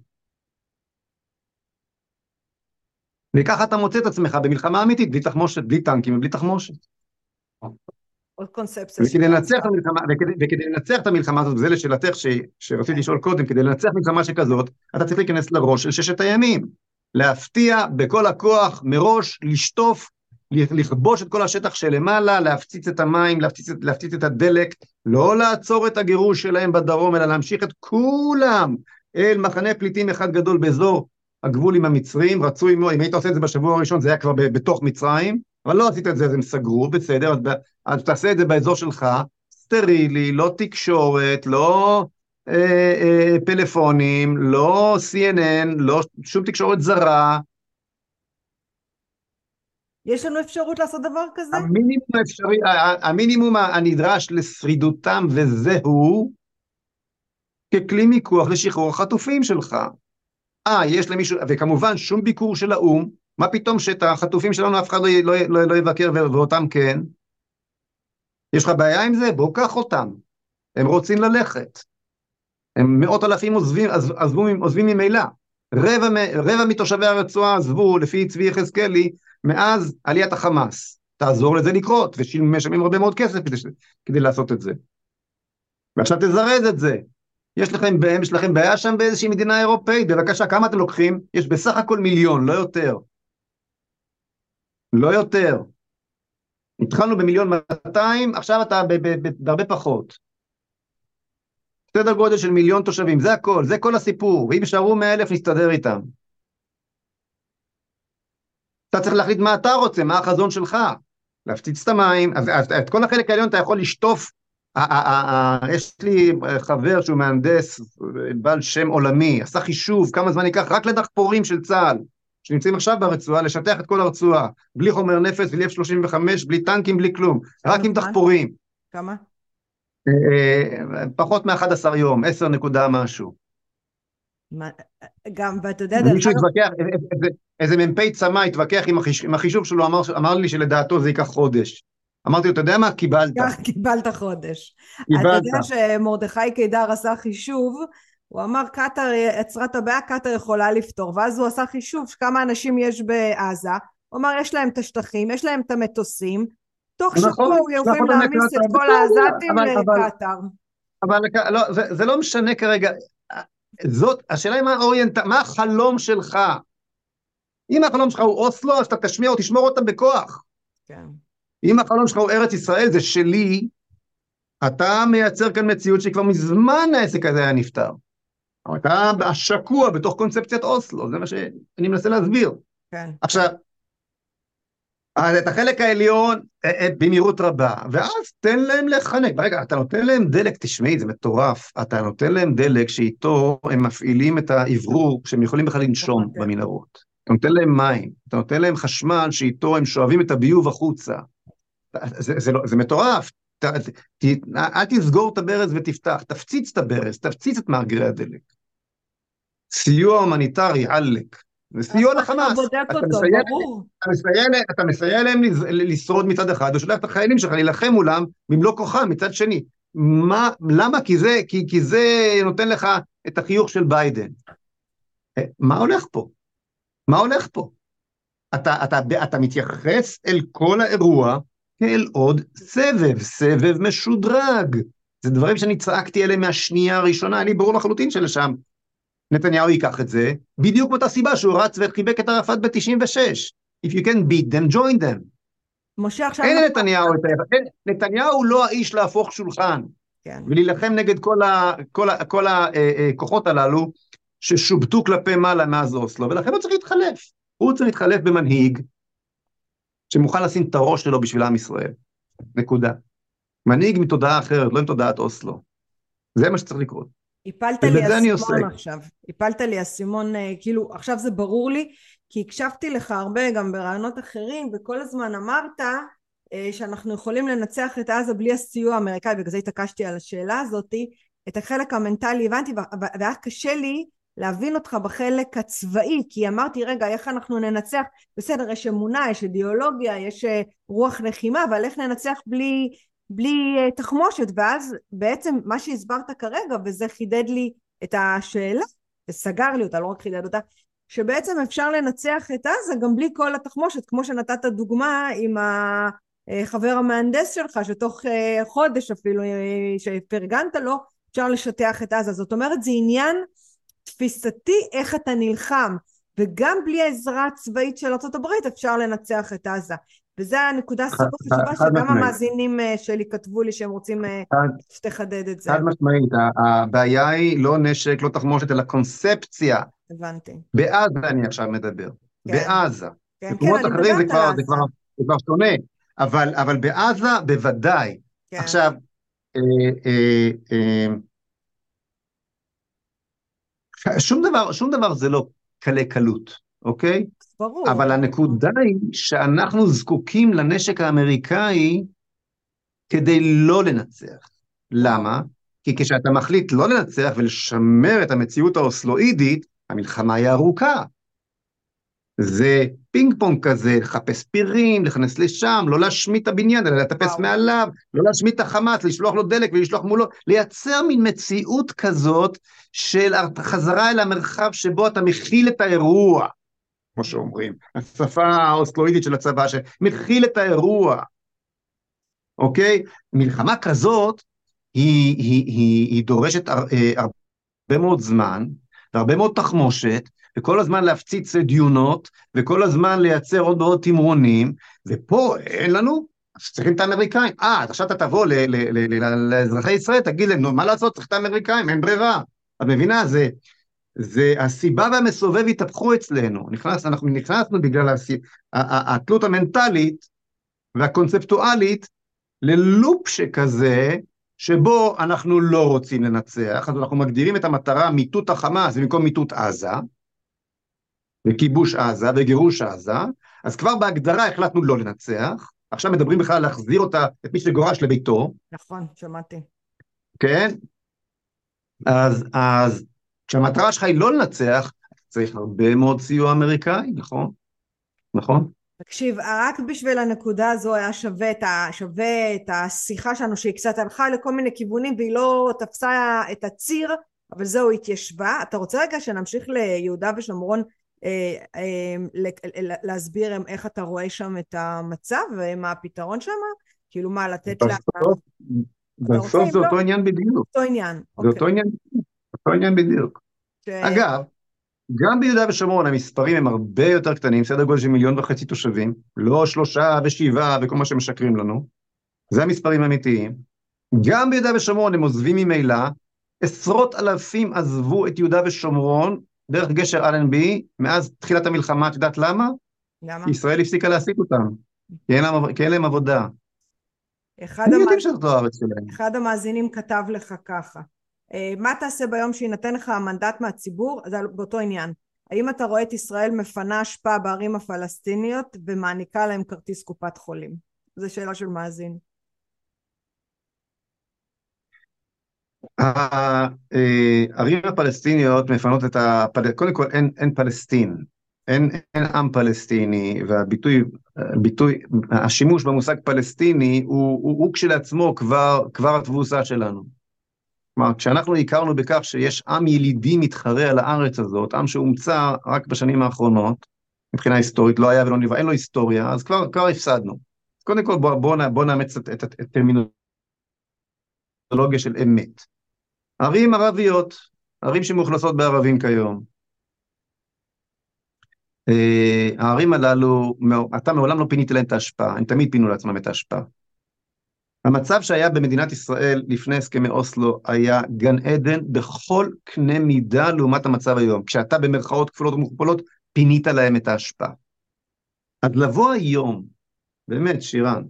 וככה אתה מוצא את עצמך במלחמה אמיתית, בלי תחמושת, בלי טנקים ובלי תחמושת. עוד קונספציה. וכדי לנצח את המלחמה, וכדי, וכדי לנצח את המלחמה הזאת, וזה לשאלתך ש, שרציתי לשאול קודם, כדי לנצח מלחמה שכזאת, אתה צריך להיכנס לראש של ששת הימים. להפתיע בכל הכוח, מראש, לשטוף, לכבוש את כל השטח שלמעלה, להפציץ את המים, להפציץ, להפציץ את הדלק, לא לעצור את הגירוש שלהם בדרום, אלא להמשיך את כולם אל מחנה פליטים אחד גדול באזור הגבול עם המצרים, רצוי מאוד, אם היית עושה את זה בשבוע הראשון זה היה כבר בתוך מצרים, אבל לא עשית את זה אז הם סגרו, בסדר, אז, אז תעשה את זה באזור שלך, סטרילי, לא תקשורת, לא אה, אה, פלאפונים, לא CNN, לא שום תקשורת זרה. יש לנו אפשרות לעשות דבר כזה? המינימום האפשרי, המינימום הנדרש לשרידותם וזהו ככלי מיקוח לשחרור החטופים שלך. אה, יש למישהו, וכמובן שום ביקור של האו"ם, מה פתאום שאת החטופים שלנו אף אחד לא, לא, לא, לא יבקר ואותם כן? יש לך בעיה עם זה? בוא קח אותם. הם רוצים ללכת. מאות אלפים עוזבים, עזבו, עוזבים ממילא. רבע, רבע מתושבי הרצועה עזבו, לפי צבי יחזקאלי, מאז עליית החמאס. תעזור לזה לקרות, ומשלמים הרבה מאוד כסף כדי, כדי לעשות את זה. ועכשיו תזרז את זה. יש לכם, יש לכם בעיה שם באיזושהי מדינה אירופאית, בבקשה, כמה אתם לוקחים? יש בסך הכל מיליון, לא יותר. לא יותר. התחלנו במיליון 200, עכשיו אתה בהרבה פחות. סדר גודל של מיליון תושבים, זה הכל, זה כל הסיפור, ואם יישארו מאה אלף נסתדר איתם. אתה צריך להחליט מה אתה רוצה, מה החזון שלך. להפציץ את המים, אז, אז את כל החלק העליון אתה יכול לשטוף. יש לי חבר שהוא מהנדס בעל שם עולמי, עשה חישוב כמה זמן ייקח רק לדחפורים של צה"ל, שנמצאים עכשיו ברצועה, לשטח את כל הרצועה, בלי חומר נפץ, בלי F-35, בלי טנקים, בלי כלום, רק עם דחפורים. כמה? אה, פחות מ-11 יום, 10 נקודה משהו. גם, ואתה יודע... מישהו התווכח, איזה מ"פ צמא התווכח עם החישוב שלו, אמר לי שלדעתו זה ייקח חודש. אמרתי לו, אתה יודע מה? קיבלת. קיבלת חודש. קיבלת. אתה יודע שמרדכי קידר עשה חישוב, הוא אמר קטאר יצרה את הבעיה, קטאר יכולה לפתור, ואז הוא עשה חישוב כמה אנשים יש בעזה, הוא אמר יש להם את השטחים, יש להם את המטוסים, תוך נכון, שבוע הוא יוכל להעמיס את כל העזתים לקטאר. אבל לא, זה, זה לא משנה כרגע, זאת, השאלה היא מה האוריינט... מה החלום שלך? אם החלום שלך הוא אוסלו, אז אתה תשמיע או תשמור אותם בכוח. כן. אם החלום שלך הוא ארץ ישראל, זה שלי, אתה מייצר כאן מציאות שכבר מזמן העסק הזה היה נפתר. אתה שקוע בתוך קונספציית אוסלו, זה מה שאני מנסה להסביר. כן. עכשיו, אז את החלק העליון אה, אה, במהירות רבה, ואז תן להם לחנק. רגע, אתה נותן להם דלק, תשמעי, זה מטורף. אתה נותן להם דלק שאיתו הם מפעילים את האוורור, שהם יכולים בכלל לנשום אוקיי. במנהרות. אתה נותן להם מים, אתה נותן להם חשמל שאיתו הם שואבים את הביוב החוצה. זה, זה, לא, זה מטורף. ת, ת, אל תסגור את הברז ותפתח, תפציץ את הברז, תפציץ את מאגרי הדלק. סיוע הומניטרי, עלק. סיוע לחמאס. אתה מסייע להם לשרוד מצד אחד, ושולח את החיילים שלך להילחם מולם במלוא כוחם מצד שני. מה, למה? כי זה, כי, כי זה נותן לך את החיוך של ביידן. אה, מה הולך פה? מה הולך פה? אתה, אתה, אתה מתייחס אל כל האירוע כאל עוד סבב, סבב משודרג. זה דברים שאני צעקתי עליהם מהשנייה הראשונה, לי ברור לחלוטין שלשם נתניהו ייקח את זה, בדיוק מאותה סיבה שהוא רץ וחיבק את ערפאת ב-96. If you can beat them, join them. משה עכשיו... אין לנתניהו את ה... נתניהו הוא לא האיש להפוך שולחן. כן. ולהילחם נגד כל, ה... כל, ה... כל הכוחות הללו ששובטו כלפי מעלה מאז אוסלו, ולכן הוא צריך להתחלף. הוא צריך להתחלף במנהיג שמוכן לשים את הראש שלו בשביל עם ישראל. נקודה. מנהיג מתודעה אחרת, לא עם תודעת אוסלו. זה מה שצריך לקרות. הפלת לי אסימון עכשיו, הפלת לי אסימון, אה, כאילו עכשיו זה ברור לי, כי הקשבתי לך הרבה גם ברעיונות אחרים, וכל הזמן אמרת אה, שאנחנו יכולים לנצח את עזה בלי הסיוע האמריקאי, בגלל זה התעקשתי על השאלה הזאתי, את החלק המנטלי הבנתי, והיה קשה לי להבין אותך בחלק הצבאי, כי אמרתי רגע איך אנחנו ננצח, בסדר יש אמונה, יש אידיאולוגיה, יש אה, רוח לחימה, אבל איך ננצח בלי בלי אה, תחמושת ואז בעצם מה שהסברת כרגע וזה חידד לי את השאלה וסגר לי אותה לא רק חידד אותה שבעצם אפשר לנצח את עזה גם בלי כל התחמושת כמו שנתת דוגמה עם החבר המהנדס שלך שתוך אה, חודש אפילו אה, שפרגנת לו אפשר לשטח את עזה. זאת אומרת זה עניין תפיסתי איך אתה נלחם וגם בלי העזרה הצבאית של ארה"ב אפשר לנצח את עזה וזו הנקודה סופר חשובה שגם המאזינים אה, שלי כתבו לי שהם רוצים אה, שתחדד את זה. חד משמעית, הבעיה היא לא נשק, לא תחמושת, אלא קונספציה. הבנתי. בעזה אני עכשיו מדבר, כן. בעזה. כן, כן, אני מדברת על עזה. זה כבר שונה, אבל, אבל בעזה בוודאי. כן. עכשיו, אה, אה, אה, שום דבר, שום דבר זה לא קלי קלות, אוקיי? ברור. אבל הנקודה היא שאנחנו זקוקים לנשק האמריקאי כדי לא לנצח. למה? כי כשאתה מחליט לא לנצח ולשמר את המציאות האוסלואידית, המלחמה היא ארוכה. זה פינג פונג כזה, לחפש פירים, להיכנס לשם, לא להשמיט את הבניין, אלא לטפס. מעליו, לא להשמיט את החמאס, לשלוח לו דלק ולשלוח מולו, לייצר מין מציאות כזאת של חזרה אל המרחב שבו אתה מכיל את האירוע. כמו שאומרים, השפה האוסטרואידית של הצבא שמכיל את האירוע, אוקיי? מלחמה כזאת היא, היא, היא, היא דורשת הר, אה, הרבה מאוד זמן והרבה מאוד תחמושת וכל הזמן להפציץ דיונות וכל הזמן לייצר עוד ועוד תמרונים ופה אין לנו, אז צריכים את האמריקאים. אה, עכשיו אתה תבוא לאזרחי ישראל, תגיד להם, נו, מה לעשות, צריך את האמריקאים, אין ברירה. את מבינה? זה, זה הסיבה והמסובב התהפכו אצלנו, נכנס, אנחנו נכנסנו בגלל הסיב, התלות המנטלית והקונספטואלית ללופ שכזה, שבו אנחנו לא רוצים לנצח, אז אנחנו מגדירים את המטרה מיטוט החמאס במקום מיטוט עזה, וכיבוש עזה וגירוש עזה, אז כבר בהגדרה החלטנו לא לנצח, עכשיו מדברים בכלל להחזיר אותה, את מי שגורש לביתו. נכון, שמעתי. כן? אז, אז כשהמטרה שלך היא לא לנצח, צריך הרבה מאוד סיוע אמריקאי, נכון? נכון? תקשיב, רק בשביל הנקודה הזו היה שווה את, ה, שווה את השיחה שלנו שהיא קצת הלכה לכל מיני כיוונים והיא לא תפסה את הציר, אבל זהו, התיישבה. אתה רוצה רגע שנמשיך ליהודה ושומרון אה, אה, להסביר איך אתה רואה שם את המצב ומה הפתרון שם? כאילו מה, לתת לה... בסוף זה אותו עניין בדיוק. אותו עניין. זה אותו אוקיי. עניין. אותו עניין בדיוק. ש... אגב, גם ביהודה ושומרון המספרים הם הרבה יותר קטנים, סדר גודל של מיליון וחצי תושבים, לא שלושה ושבעה וכל מה שמשקרים לנו, זה המספרים האמיתיים. גם ביהודה ושומרון הם עוזבים ממילא, עשרות אלפים עזבו את יהודה ושומרון דרך גשר אלנבי מאז תחילת המלחמה, את יודעת למה? למה? כי ישראל הפסיקה להעסיק אותם, כי אין להם, כי אין להם עבודה. אחד, המאז... אחד המאזינים כתב לך ככה, מה תעשה ביום שיינתן לך המנדט מהציבור? זה באותו עניין. האם אתה רואה את ישראל מפנה אשפה בערים הפלסטיניות ומעניקה להם כרטיס קופת חולים? זו שאלה של מאזין. הערים הפלסטיניות מפנות את ה... קודם כל אין, אין פלסטין, אין, אין עם פלסטיני, והביטוי, ביטוי, השימוש במושג פלסטיני הוא, הוא, הוא כשלעצמו כבר, כבר התבוסה שלנו. כלומר, כשאנחנו הכרנו בכך שיש עם ילידי מתחרה על הארץ הזאת, עם שהומצא רק בשנים האחרונות, מבחינה היסטורית, לא היה ולא נברא, אין לו היסטוריה, אז כבר, כבר הפסדנו. קודם כל בואו בוא, בוא נאמץ את, את, את הטרמינולוגיה של אמת. ערים ערביות, ערים שמאוכלסות בערבים כיום. אה, הערים הללו, אתה מעולם לא פינית להם את ההשפעה, הם תמיד פינו לעצמם את ההשפעה. המצב שהיה במדינת ישראל לפני הסכמי אוסלו היה גן עדן בכל קנה מידה לעומת המצב היום. כשאתה במרכאות כפולות ומכופלות, פינית להם את ההשפעה. אז לבוא היום, באמת, שירן,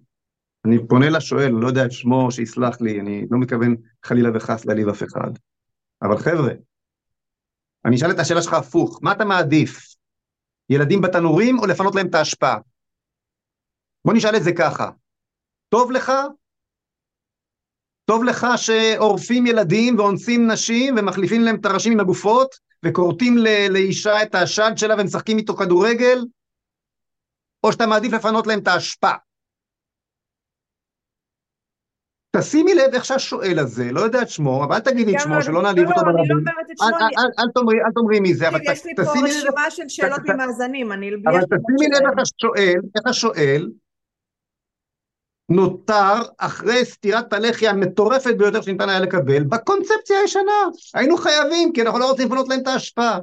אני פונה לשואל, לא יודע את שמו, שיסלח לי, אני לא מתכוון חלילה וחס להעליב אף אחד. אבל חבר'ה, אני אשאל את השאלה שלך הפוך, מה אתה מעדיף? ילדים בתנורים או לפנות להם את ההשפעה? בוא נשאל את זה ככה, טוב לך? טוב לך שעורפים ילדים ואונסים נשים ומחליפים להם את הראשים עם הגופות וכורתים לאישה את השד שלה ומשחקים איתו כדורגל? או שאתה מעדיף לפנות להם את ההשפעה? תשימי לב איך שהשואל הזה, לא יודע את שמו, אבל אל תגידי את שמו, שלא נעליב אותו ברבים. לא, לא, אני לא אומרת את שמו. אל תאמרי מי זה, אבל יש לי פה רשימה של שאלות ממאזנים, אני... אבל תשימי לב איך השואל נותר אחרי סטירת הלחי המטורפת ביותר שניתן היה לקבל, בקונספציה הישנה. היינו חייבים, כי אנחנו לא רוצים לפנות להם את ההשפעה.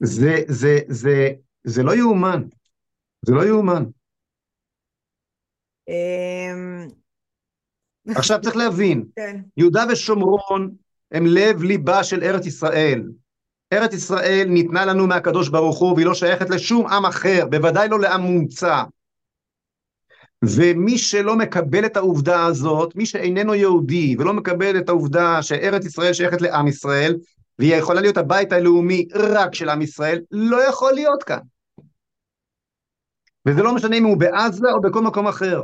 זה, זה, זה, זה לא יאומן. זה לא יאומן. אמ, עכשיו צריך להבין, כן. יהודה ושומרון הם לב ליבה של ארץ ישראל. ארץ ישראל ניתנה לנו מהקדוש ברוך הוא והיא לא שייכת לשום עם אחר, בוודאי לא לעם מומצא. ומי שלא מקבל את העובדה הזאת, מי שאיננו יהודי ולא מקבל את העובדה שארץ ישראל שייכת לעם ישראל, והיא יכולה להיות הבית הלאומי רק של עם ישראל, לא יכול להיות כאן. וזה לא משנה אם הוא בעזה או בכל מקום אחר.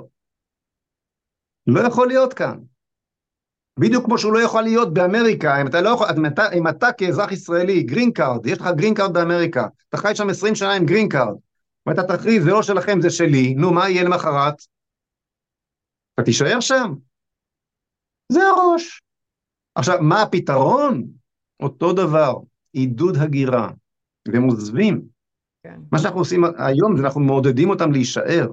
לא יכול להיות כאן. בדיוק כמו שהוא לא יכול להיות באמריקה, אם אתה לא יכול, אם אתה, אם אתה כאזרח ישראלי, green card, יש לך green card באמריקה, אתה חי שם 20 שנה עם green card, ואתה תכריז, זה לא שלכם, זה שלי, נו, מה יהיה למחרת? אתה תישאר שם. זה הראש. עכשיו, מה הפתרון? אותו דבר, עידוד הגירה, והם עוזבים. כן. מה שאנחנו עושים היום זה אנחנו מעודדים אותם להישאר.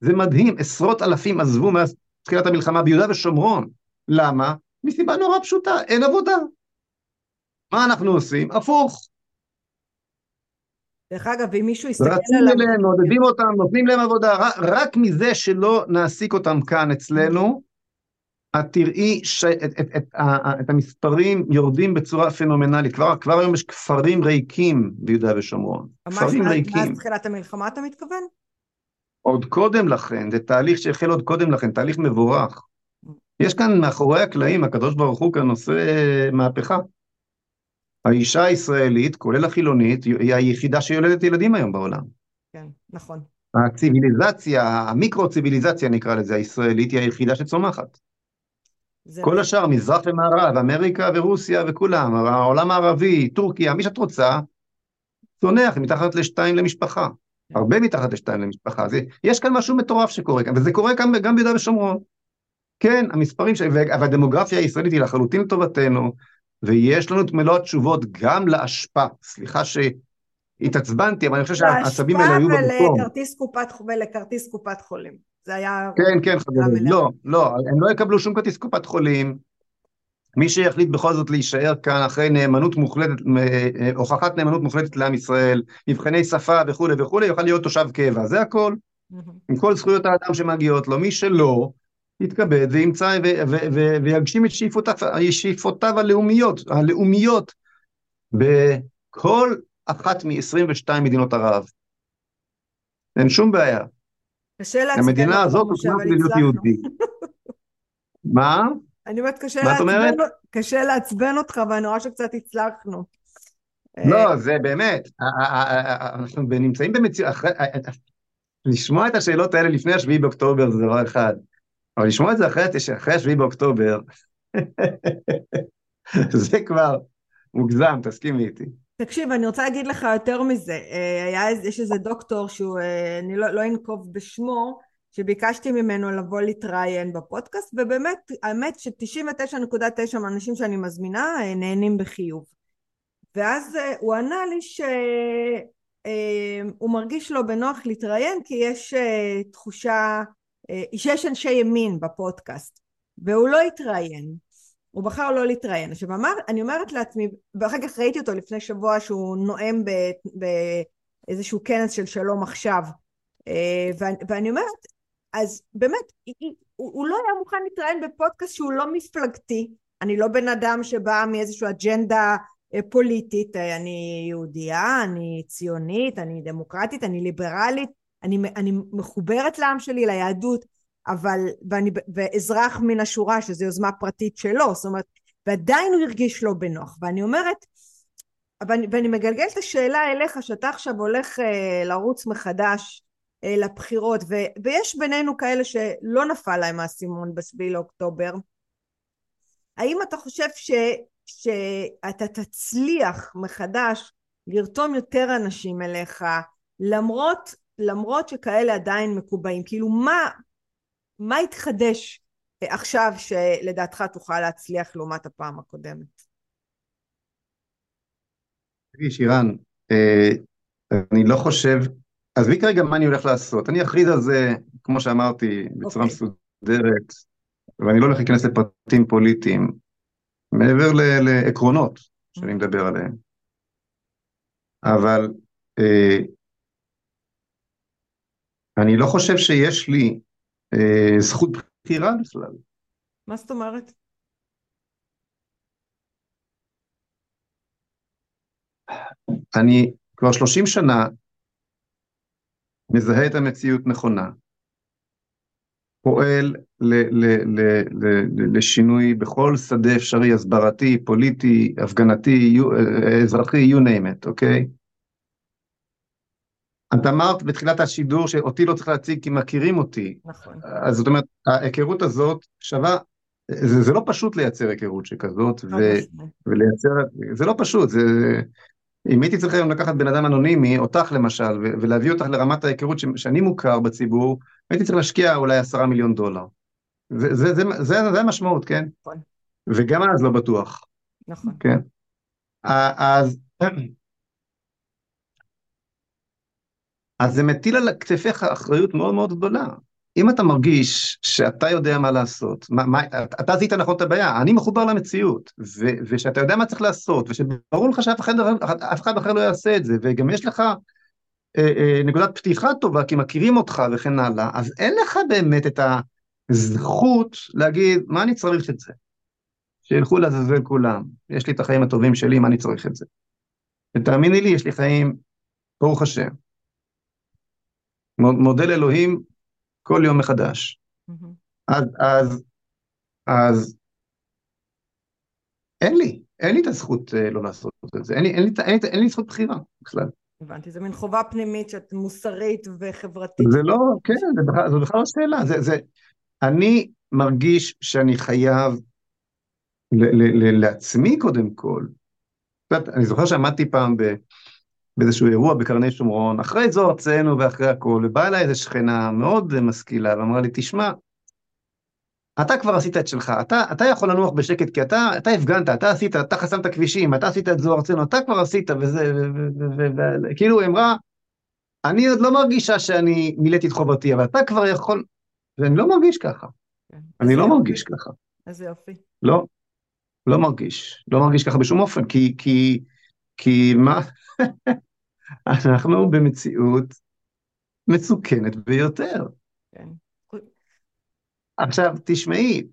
זה מדהים, עשרות אלפים עזבו מאז תחילת המלחמה ביהודה ושומרון. למה? מסיבה נורא פשוטה, אין עבודה. מה אנחנו עושים? הפוך. דרך אגב, אם מישהו יסתכל עליו... רצים אליהם, מעודדים אותם, נותנים להם עבודה, רק מזה שלא נעסיק אותם כאן אצלנו, את תראי שאת, את, את, את, את המספרים יורדים בצורה פנומנלית. כבר, כבר היום יש כפרים ריקים ביהודה ושומרון. כפרים ממש ריקים. מאז תחילת המלחמה אתה מתכוון? עוד קודם לכן, זה תהליך שהחל עוד קודם לכן, תהליך מבורך. יש כאן מאחורי הקלעים, הקדוש ברוך הוא כאן עושה מהפכה. האישה הישראלית, כולל החילונית, היא היחידה שיולדת ילדים היום בעולם. כן, נכון. הציוויליזציה, המיקרו-ציוויליזציה נקרא לזה, הישראלית, היא היחידה שצומחת. כל. השאר, מזרח ומערב, אמריקה ורוסיה וכולם, העולם הערבי, טורקיה, מי שאת רוצה, צונח מתחת לשתיים למשפחה. כן. הרבה מתחת לשתיים למשפחה. זה, יש כאן משהו מטורף שקורה כאן, וזה קורה כאן גם ביהודה ושומרון. כן, המספרים, ש... והדמוגרפיה הישראלית היא לחלוטין לטובתנו, ויש לנו את מלוא התשובות גם לאשפה. סליחה שהתעצבנתי, אבל אני חושב שהעצבים האלה היו במקום. לאשפה ולכרטיס קופת חולים. זה היה... כן, כן, חברים. לא, לא, הם לא יקבלו שום כרטיס קופת חולים. מי שיחליט בכל זאת להישאר כאן אחרי נאמנות מוחלטת, אה, הוכחת נאמנות מוחלטת לעם ישראל, מבחני שפה וכולי וכולי, יוכל להיות תושב קבע, זה הכל. עם כל זכויות האדם שמגיעות לו. מי שלא, יתכבד וימצא ויגשים את שאיפותיו, שאיפותיו הלאומיות, הלאומיות בכל אחת מ-22 מדינות ערב. אין שום בעיה. קשה אותך, המדינה הזאת הוכנה להיות יהודי. מה? אני אומרת, קשה לעצבן, קשה לעצבן אותך, ואני רואה שקצת הצלחנו. לא, זה באמת, אנחנו נמצאים במציאות, לשמוע את השאלות האלה לפני השביעי באוקטובר זה דבר אחד. אבל לשמוע את זה אחרי, אחרי השביעי באוקטובר, זה כבר מוגזם, תסכימי איתי. תקשיב, אני רוצה להגיד לך יותר מזה. אה, היה, יש איזה דוקטור שהוא, אה, אני לא, לא אנקוב בשמו, שביקשתי ממנו לבוא להתראיין בפודקאסט, ובאמת, האמת ש-99.9 מהאנשים שאני מזמינה אה, נהנים בחיוב. ואז הוא ענה לי שהוא מרגיש לא בנוח להתראיין, כי יש תחושה שיש אנשי ימין בפודקאסט, והוא לא התראיין, הוא בחר לא להתראיין. עכשיו אמר, אני אומרת לעצמי, ואחר כך ראיתי אותו לפני שבוע שהוא נואם ב, ב, איזשהו כנס של שלום עכשיו. אה, ואני, ואני אומרת, אז באמת, הוא, הוא לא היה מוכן להתראיין בפודקאסט שהוא לא מפלגתי. אני לא בן אדם שבא מאיזושהי אג'נדה אה, פוליטית, אה, אני יהודייה, אני ציונית, אני דמוקרטית, אני ליברלית, אני, אני מחוברת לעם שלי, ליהדות, אבל, ואני, ואזרח מן השורה, שזו יוזמה פרטית שלו, זאת אומרת, ועדיין הוא הרגיש לא בנוח, ואני אומרת, ואני, ואני מגלגלת את השאלה אליך, שאתה עכשיו הולך אה, לרוץ מחדש אה, לבחירות, ו, ויש בינינו כאלה שלא נפל להם האסימון בסביל לאוקטובר, האם אתה חושב ש, שאתה תצליח מחדש לרתום יותר אנשים אליך, למרות, למרות שכאלה עדיין מקובעים? כאילו, מה, מה התחדש עכשיו שלדעתך תוכל להצליח לעומת הפעם הקודמת? תראי, שירן, אה, אני לא חושב, עזבי כרגע מה אני הולך לעשות, אני אכריז על זה, כמו שאמרתי, בצורה okay. אוקיי. מסודרת, ואני לא הולך להיכנס לפרטים פוליטיים, מעבר לעקרונות שאני מדבר עליהם. אבל אה, אני לא חושב שיש לי אה, זכות בחירה בכלל. מה זאת אומרת? אני כבר 30 שנה מזהה את המציאות נכונה, פועל ל, ל, ל, ל, ל, לשינוי בכל שדה אפשרי, הסברתי, פוליטי, הפגנתי, אזרחי, you name it, אוקיי? את אמרת בתחילת השידור שאותי לא צריך להציג כי מכירים אותי. נכון. אז זאת אומרת, ההיכרות הזאת שווה, זה, זה לא פשוט לייצר היכרות שכזאת, ו, ולייצר, זה לא פשוט, זה, אם הייתי צריך היום לקחת בן אדם אנונימי, אותך למשל, ולהביא אותך לרמת ההיכרות שאני מוכר בציבור, הייתי צריך להשקיע אולי עשרה מיליון דולר. זה, זה, זה, זה, זה המשמעות, כן? נכון. וגם אז לא בטוח. נכון. כן. אז, אז זה מטיל על כתפיך אחריות מאוד מאוד גדולה. אם אתה מרגיש שאתה יודע מה לעשות, מה, מה, אתה זיהית נכון את הבעיה, אני מחובר למציאות, ו, ושאתה יודע מה צריך לעשות, ושברור לך שאף אחד, אף אחד אחר לא יעשה את זה, וגם יש לך אה, אה, נקודת פתיחה טובה, כי מכירים אותך וכן הלאה, אז אין לך באמת את הזכות להגיד, מה אני צריך את זה? שילכו לעזאזל כולם, יש לי את החיים הטובים שלי, מה אני צריך את זה? ותאמיני לי, יש לי חיים, ברוך השם. מודל אלוהים כל יום מחדש. Mm-hmm. אז, אז, אז אין לי, אין לי את הזכות uh, לא לעשות את זה, אין לי, אין לי, אין לי, אין לי זכות בחירה בכלל. הבנתי, זו מין חובה פנימית שאת מוסרית וחברתית. זה לא, כן, זה בכלל, זו בכלל לא שאלה, זה, זה, אני מרגיש שאני חייב ל, ל, ל, לעצמי קודם כל. אני זוכר שעמדתי פעם ב... באיזשהו אירוע בקרני שומרון, אחרי זו ארצנו ואחרי הכל, ובאה אליי איזו שכנה מאוד משכילה ואמרה לי, תשמע, אתה כבר עשית את שלך, אתה, אתה יכול לנוח בשקט כי אתה, אתה הפגנת, אתה עשית, אתה חסמת כבישים, אתה עשית את זו ארצנו, אתה כבר עשית וזה, וכאילו היא אמרה, אני עוד לא מרגישה שאני מילאתי את חובתי, אבל אתה כבר יכול, ואני לא מרגיש ככה, כן. אני לא מרגיש ככה. איזה יופי. לא, לא מרגיש, לא מרגיש ככה בשום אופן, כי, כי, כי מה, אנחנו במציאות מסוכנת ביותר. כן. עכשיו, תשמעי,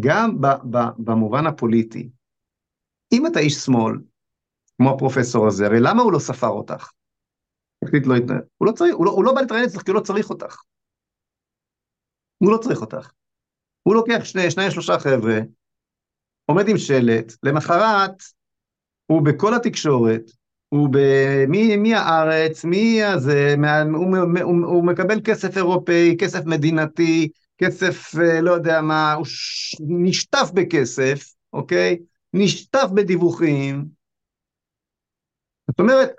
גם ב, ב, במובן הפוליטי, אם אתה איש שמאל, כמו הפרופסור הזה, הרי למה הוא לא ספר אותך? לא הוא, לא צריך, הוא, לא, הוא לא בא להתראיין אצלך כי הוא לא צריך אותך. הוא לא צריך אותך. הוא לוקח שני, שניים שלושה חבר'ה, עומד עם שלט, למחרת הוא בכל התקשורת, הוא ב... מי, מי הארץ, מי הזה, מה... הוא, הוא, הוא מקבל כסף אירופאי, כסף מדינתי, כסף אה, לא יודע מה, הוא ש... נשטף בכסף, אוקיי? נשטף בדיווחים. זאת אומרת,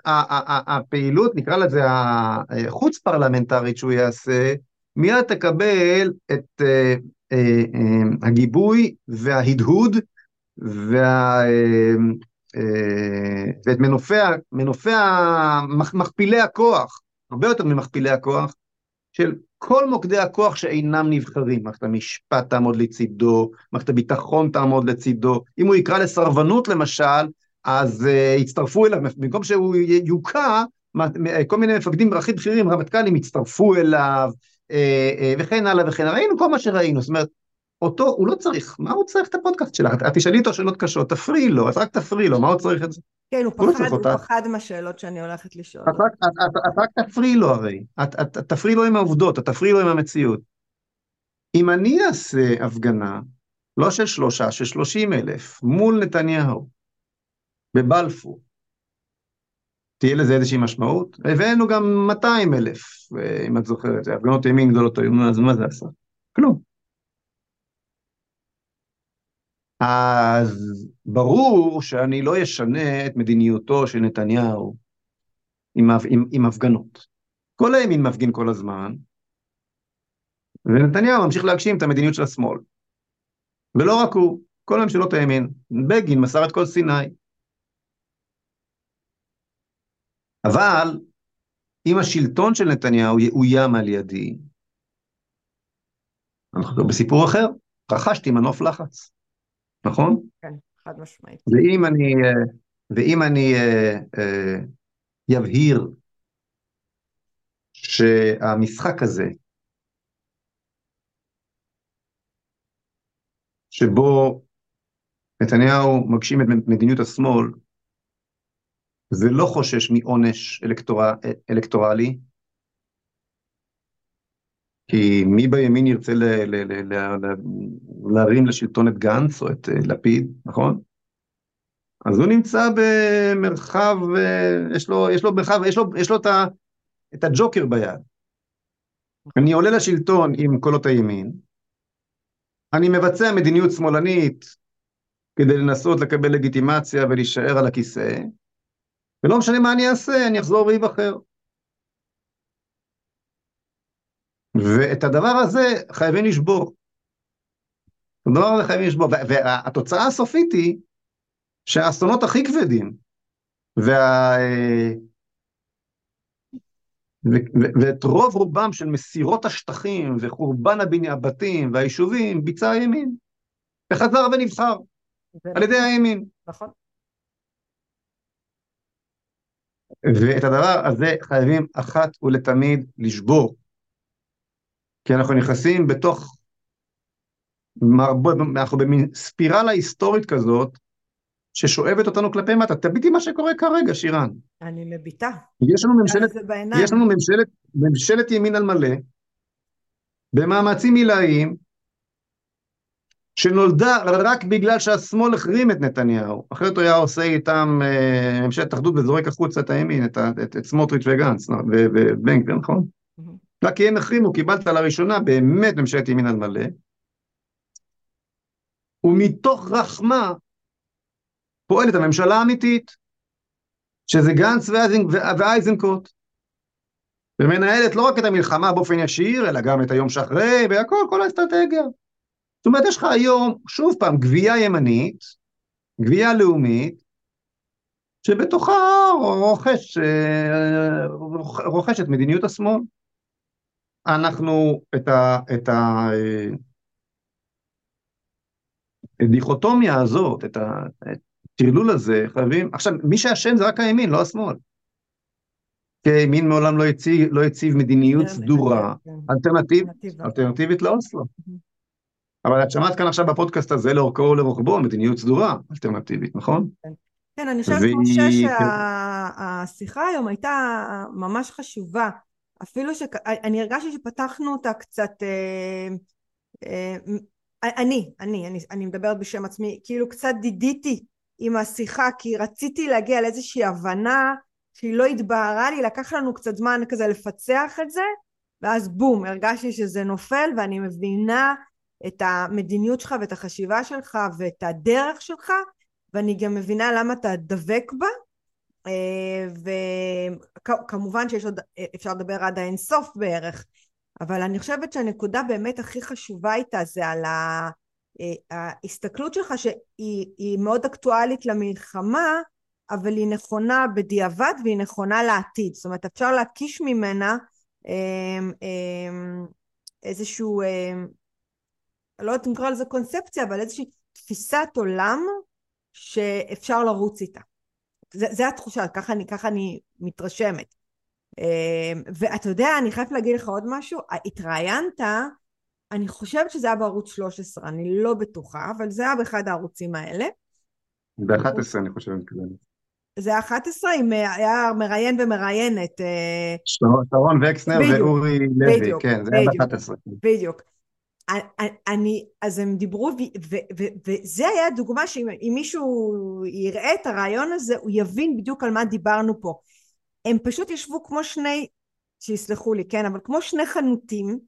הפעילות, נקרא לזה החוץ פרלמנטרית שהוא יעשה, מיד תקבל את אה, אה, הגיבוי וההדהוד וה... אה, ואת מנופי, מנופי מכפילי הכוח, הרבה יותר ממכפילי הכוח, של כל מוקדי הכוח שאינם נבחרים. מערכת המשפט תעמוד לצידו, מערכת הביטחון תעמוד לצידו. אם הוא יקרא לסרבנות למשל, אז uh, יצטרפו אליו, במקום שהוא יוקע, כל מיני מפקדים הכי בכירים, רמטכ"לים, הצטרפו אליו, אה, וכן הלאה וכן הלאה, ראינו כל מה שראינו, זאת אומרת, אותו הוא לא צריך, מה הוא צריך את הפודקאסט שלך? את תשאלי אותו שאלות קשות, תפריעי לו, אז רק תפריעי לו, מה הוא צריך את זה? כן, הוא לא פחד, הוא פחד מהשאלות שאני הולכת לשאול. את רק תפריעי לו הרי, את תפריעי לו עם העובדות, את תפריעי לו עם המציאות. אם אני אעשה הפגנה, לא של שלושה, של שלושים אלף, מול נתניהו, בבלפור, תהיה לזה איזושהי משמעות? הבאנו גם 200 אלף, אה, אם את זוכרת, הפגנות ימין גדולות, אז מה זה עשה? כלום. אז ברור שאני לא אשנה את מדיניותו של נתניהו עם, עם, עם הפגנות. כל הימין מפגין כל הזמן, ונתניהו ממשיך להגשים את המדיניות של השמאל. ולא רק הוא, כל ממשלות הימין. בגין מסר את כל סיני. אבל אם השלטון של נתניהו יאוים על ידי, אנחנו בסיפור אחר, רכשתי מנוף לחץ. נכון? כן, חד משמעית. ואם אני, אה, ואם אני אה, אה, שהמשחק הזה, שבו נתניהו מגשים את מדיניות השמאל, ולא חושש מעונש אלקטור... אלקטורלי, כי מי בימין ירצה ל, ל, ל, ל, ל, להרים לשלטון את גנץ או את אה, לפיד, נכון? אז הוא נמצא במרחב, אה, יש לו, יש לו מרחב, יש לו, יש לו את, ה, את הג'וקר ביד. אני עולה לשלטון עם קולות הימין, אני מבצע מדיניות שמאלנית כדי לנסות לקבל לגיטימציה ולהישאר על הכיסא, ולא משנה מה אני אעשה, אני אחזור ואיבחר. ואת הדבר הזה חייבים לשבור. את הדבר הזה חייבים לשבור, והתוצאה הסופית היא שהאסונות הכי כבדים, וה... ו- ואת רוב רובם של מסירות השטחים וחורבן הבתים והיישובים ביצע הימין, וחזר ונבחר על ידי הימין. נכון. ואת הדבר הזה חייבים אחת ולתמיד לשבור. כי אנחנו נכנסים בתוך, אנחנו במין ספירלה היסטורית כזאת, ששואבת אותנו כלפי מטה. תביטי מה שקורה כרגע, שירן. אני מביטה. יש לנו ממשלת, יש לנו ממשלת, ממשלת ימין על מלא, במאמצים עילאיים, שנולדה רק בגלל שהשמאל החרים את נתניהו. אחרת הוא היה עושה איתם אה, ממשלת אחדות וזורק החוצה את הימין, את, את, את סמוטריץ' וגנץ ובן גביר, נכון? רק כי הם החרימו, קיבלת לראשונה באמת ממשלת ימין על מלא, ומתוך רחמה פועלת הממשלה האמיתית, שזה גנץ ואייזנקוט, ומנהלת לא רק את המלחמה באופן ישיר, אלא גם את היום שאחרי, והכל, כל האסטרטגיה. זאת אומרת, יש לך היום, שוב פעם, גבייה ימנית, גבייה לאומית, שבתוכה רוכש, אה, רוכש את מדיניות השמאל. אנחנו את ה... את ה הדיכוטומיה הזאת, את הטרלול הזה, חייבים... עכשיו, מי שאשם זה רק הימין, לא השמאל. כי הימין מעולם לא הציב, לא הציב מדיניות סדורה, כן. אלטרנטיב, אלטרנטיבית לאוסלו. אבל את שמעת כאן עכשיו בפודקאסט הזה לאורכו ולרוחבו מדיניות סדורה, אלטרנטיבית, נכון? כן, כן אני חושבת, משה, שהשיחה היום הייתה ממש חשובה. אפילו שאני הרגשתי שפתחנו אותה קצת אה, אה, אני, אני, אני, אני מדברת בשם עצמי, כאילו קצת דידיתי עם השיחה כי רציתי להגיע לאיזושהי הבנה שהיא לא התבהרה לי, לקח לנו קצת זמן כזה לפצח את זה ואז בום, הרגשתי שזה נופל ואני מבינה את המדיניות שלך ואת החשיבה שלך ואת הדרך שלך ואני גם מבינה למה אתה דבק בה וכמובן שיש עוד, אפשר לדבר עד האינסוף בערך, אבל אני חושבת שהנקודה באמת הכי חשובה איתה זה על אה, ההסתכלות שלך שהיא מאוד אקטואלית למלחמה, אבל היא נכונה בדיעבד והיא נכונה לעתיד. זאת אומרת, אפשר להקיש ממנה אה, איזשהו, לא יודעת אם נקרא לזה קונספציה, אבל איזושהי תפיסת עולם שאפשר לרוץ איתה. זה, זה התחושה, ככה אני, ככה אני מתרשמת. ואתה יודע, אני חייבת להגיד לך עוד משהו, התראיינת, אני חושבת שזה היה בערוץ 13, אני לא בטוחה, אבל זה היה באחד הערוצים האלה. ב-11 אני חושבת. זה היה 11, עם, היה מראיין ומראיינת. שרון וקסנר ואורי לוי, כן, זה היה ב-11. בדיוק. אני, אז הם דיברו, וזה היה דוגמה שאם מישהו יראה את הרעיון הזה, הוא יבין בדיוק על מה דיברנו פה. הם פשוט ישבו כמו שני, שיסלחו לי, כן, אבל כמו שני חנותים,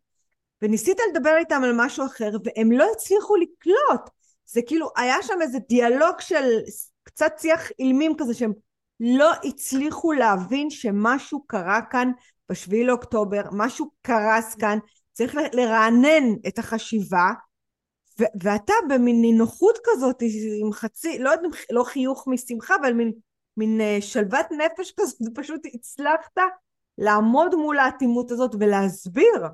וניסית לדבר איתם על משהו אחר, והם לא הצליחו לקלוט. זה כאילו, היה שם איזה דיאלוג של קצת שיח אילמים כזה, שהם לא הצליחו להבין שמשהו קרה כאן בשביעי לאוקטובר, משהו קרס כאן, צריך לרענן את החשיבה, ו- ואתה במין נינוחות כזאת, עם חצי, לא, לא חיוך משמחה, אבל מין, מין אה, שלוות נפש כזאת, פשוט הצלחת לעמוד מול האטימות הזאת ולהסביר.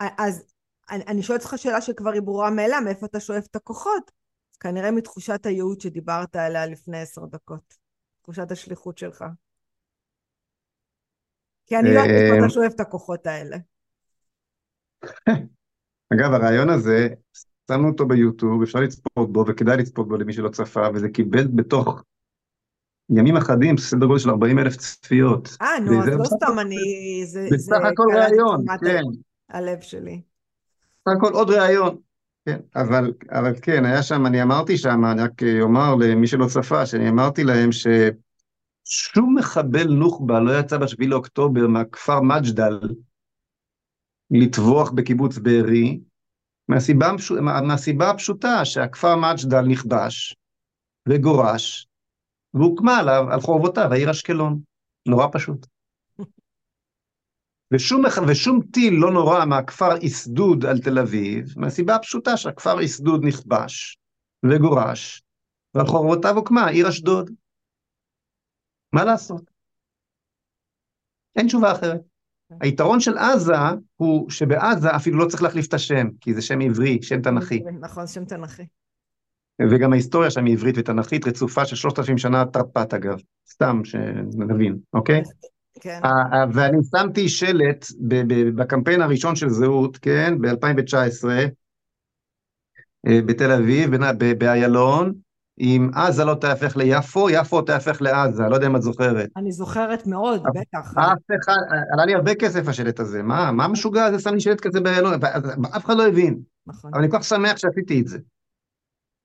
אז אני, אני שואלת אותך שאלה שכבר היא ברורה מאליה, מאיפה אתה שואף את הכוחות? כנראה מתחושת הייעוד שדיברת עליה לפני עשר דקות. תחושת השליחות שלך. כי אני לא יודעת איפה אתה אה, שואף את הכוחות האלה. אגב, הרעיון הזה, שמנו אותו ביוטיוב, אפשר לצפות בו, וכדאי לצפות בו למי שלא צפה, וזה קיבל בתוך ימים אחדים סדר גודל של 40 אלף צפיות. אה, נו, אז לא סתם אני... בסך הכל ראיון, כן. הלב שלי. בסך הכל עוד ראיון. כן, אבל, אבל כן, היה שם, אני אמרתי שם, אני רק אומר למי שלא צפה, שאני אמרתי להם ששום מחבל נוח'בה לא יצא בשביל לאוקטובר מהכפר מג'דל, לטבוח בקיבוץ בארי, מהסיבה, מהסיבה הפשוטה שהכפר מג'דל נכבש וגורש, והוקמה עליו, על חורבותיו, העיר אשקלון. נורא פשוט. ושום, ושום טיל לא נורא מהכפר איסדוד על תל אביב, מהסיבה הפשוטה שהכפר איסדוד נכבש וגורש, ועל חורבותיו הוקמה עיר אשדוד. מה לעשות? אין תשובה אחרת. היתרון של עזה הוא שבעזה אפילו לא צריך להחליף את השם, כי זה שם עברי, שם תנכי. נכון, שם תנכי. וגם ההיסטוריה שם היא עברית ותנכית, רצופה של שלושת אלפים שנה תרפ"ט אגב, סתם שנבין, אוקיי? כן. ואני שמתי שלט בקמפיין הראשון של זהות, כן, ב-2019, אה, בתל אביב, באיילון, אם עזה לא תהפך ליפו, יפו תהפך לעזה, לא יודע אם את זוכרת. אני זוכרת מאוד, בטח. אף אחד, עלה לי הרבה כסף השלט הזה, מה, מה המשוגע הזה שם לי שלט כזה באיילון, אף אחד לא הבין. נכון. אבל אני כל כך שמח שעשיתי את זה.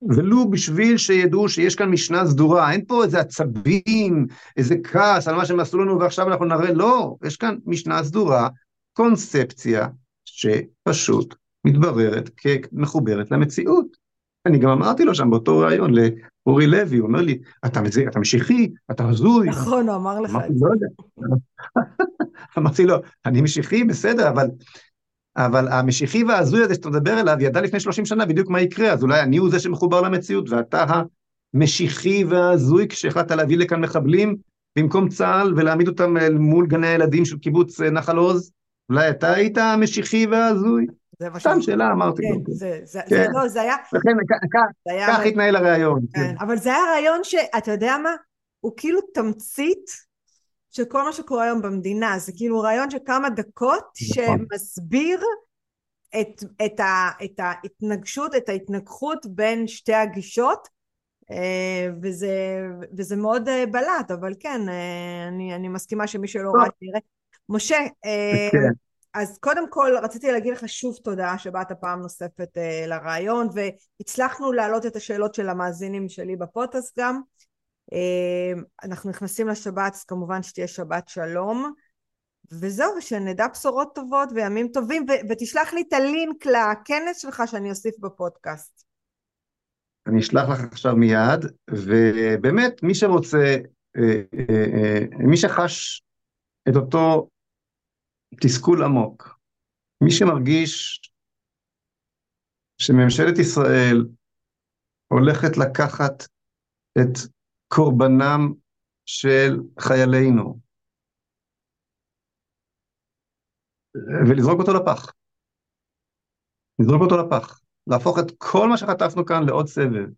ולו בשביל שידעו שיש כאן משנה סדורה, אין פה איזה עצבים, איזה כעס על מה שהם עשו לנו ועכשיו אנחנו נראה, לא, יש כאן משנה סדורה, קונספציה שפשוט מתבררת כמחוברת למציאות. אני גם אמרתי לו שם באותו ראיון לאורי לוי, הוא אומר לי, אתה, אתה משיחי, אתה הזוי. נכון, הוא אמר לך את זה. לא יודע. אמרתי לו, אני משיחי, בסדר, אבל, אבל המשיחי וההזוי הזה שאתה מדבר אליו, ידע לפני 30 שנה בדיוק מה יקרה, אז אולי אני הוא זה שמחובר למציאות, ואתה המשיחי וההזוי כשהחלטת להביא לכאן מחבלים במקום צה"ל ולהעמיד אותם מול גני הילדים של קיבוץ נחל עוז, אולי אתה היית המשיחי וההזוי? סתם שאלה, אמרתי. כן, זה, זה, זה, כן. לא, זה היה... לכן, כך התנהל הראיון. כן, כן, אבל זה היה רעיון שאתה יודע מה? הוא כאילו תמצית של כל מה שקורה היום במדינה. זה כאילו רעיון של כמה דקות נכון. שמסביר את, את, ה, את ההתנגשות, את ההתנגחות בין שתי הגישות. אה, וזה, וזה מאוד אה, בלט, אבל כן, אה, אני, אני מסכימה שמי שלא ראה תראה. משה, כן. אז קודם כל רציתי להגיד לך שוב תודה שבאת פעם נוספת uh, לרעיון והצלחנו להעלות את השאלות של המאזינים שלי בפודקאסט גם. Uh, אנחנו נכנסים לשבת אז כמובן שתהיה שבת שלום וזהו שנדע בשורות טובות וימים טובים ו- ותשלח לי את הלינק לכנס שלך שאני אוסיף בפודקאסט. אני אשלח לך עכשיו מיד ובאמת מי שרוצה אה, מי שחש את אותו תסכול עמוק. מי שמרגיש שממשלת ישראל הולכת לקחת את קורבנם של חיילינו ולזרוק אותו לפח. לזרוק אותו לפח. להפוך את כל מה שחטפנו כאן לעוד סבב,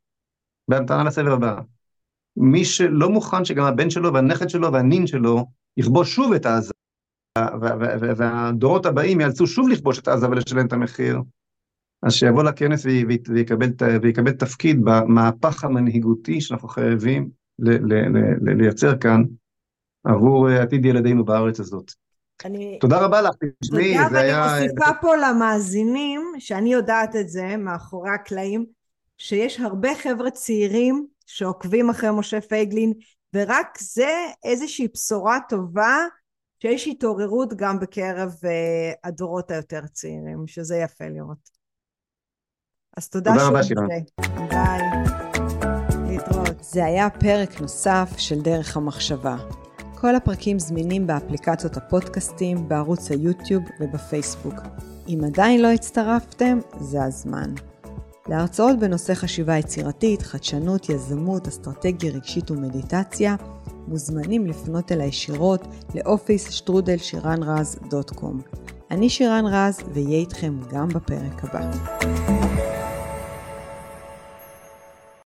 בהמתנה לסבב הבא. מי שלא מוכן שגם הבן שלו והנכד שלו והנין שלו יכבוש שוב את עזה, והדורות הבאים יאלצו שוב לכבוש את עזה ולשלם את המחיר, אז שיבוא לכנס ויקבל, ויקבל תפקיד במהפך המנהיגותי שאנחנו חייבים לייצר כאן עבור עתיד ילדינו בארץ הזאת. אני... תודה רבה לך, תשמעי, זה היה... ואני מוסיפה פה למאזינים, שאני יודעת את זה מאחורי הקלעים, שיש הרבה חבר'ה צעירים שעוקבים אחרי משה פייגלין, ורק זה איזושהי בשורה טובה שיש התעוררות גם בקרב uh, הדורות היותר צעירים, שזה יפה לראות. אז תודה, תודה רבה שירן. ביי. להתראות. זה היה פרק נוסף של דרך המחשבה. כל הפרקים זמינים באפליקציות הפודקאסטים, בערוץ היוטיוב ובפייסבוק. אם עדיין לא הצטרפתם, זה הזמן. להרצאות בנושא חשיבה יצירתית, חדשנות, יזמות, אסטרטגיה רגשית ומדיטציה, מוזמנים לפנות אל הישירות לאופיס שטרודל שירן רז דוט קום. אני שירן רז, ואהיה איתכם גם בפרק הבא.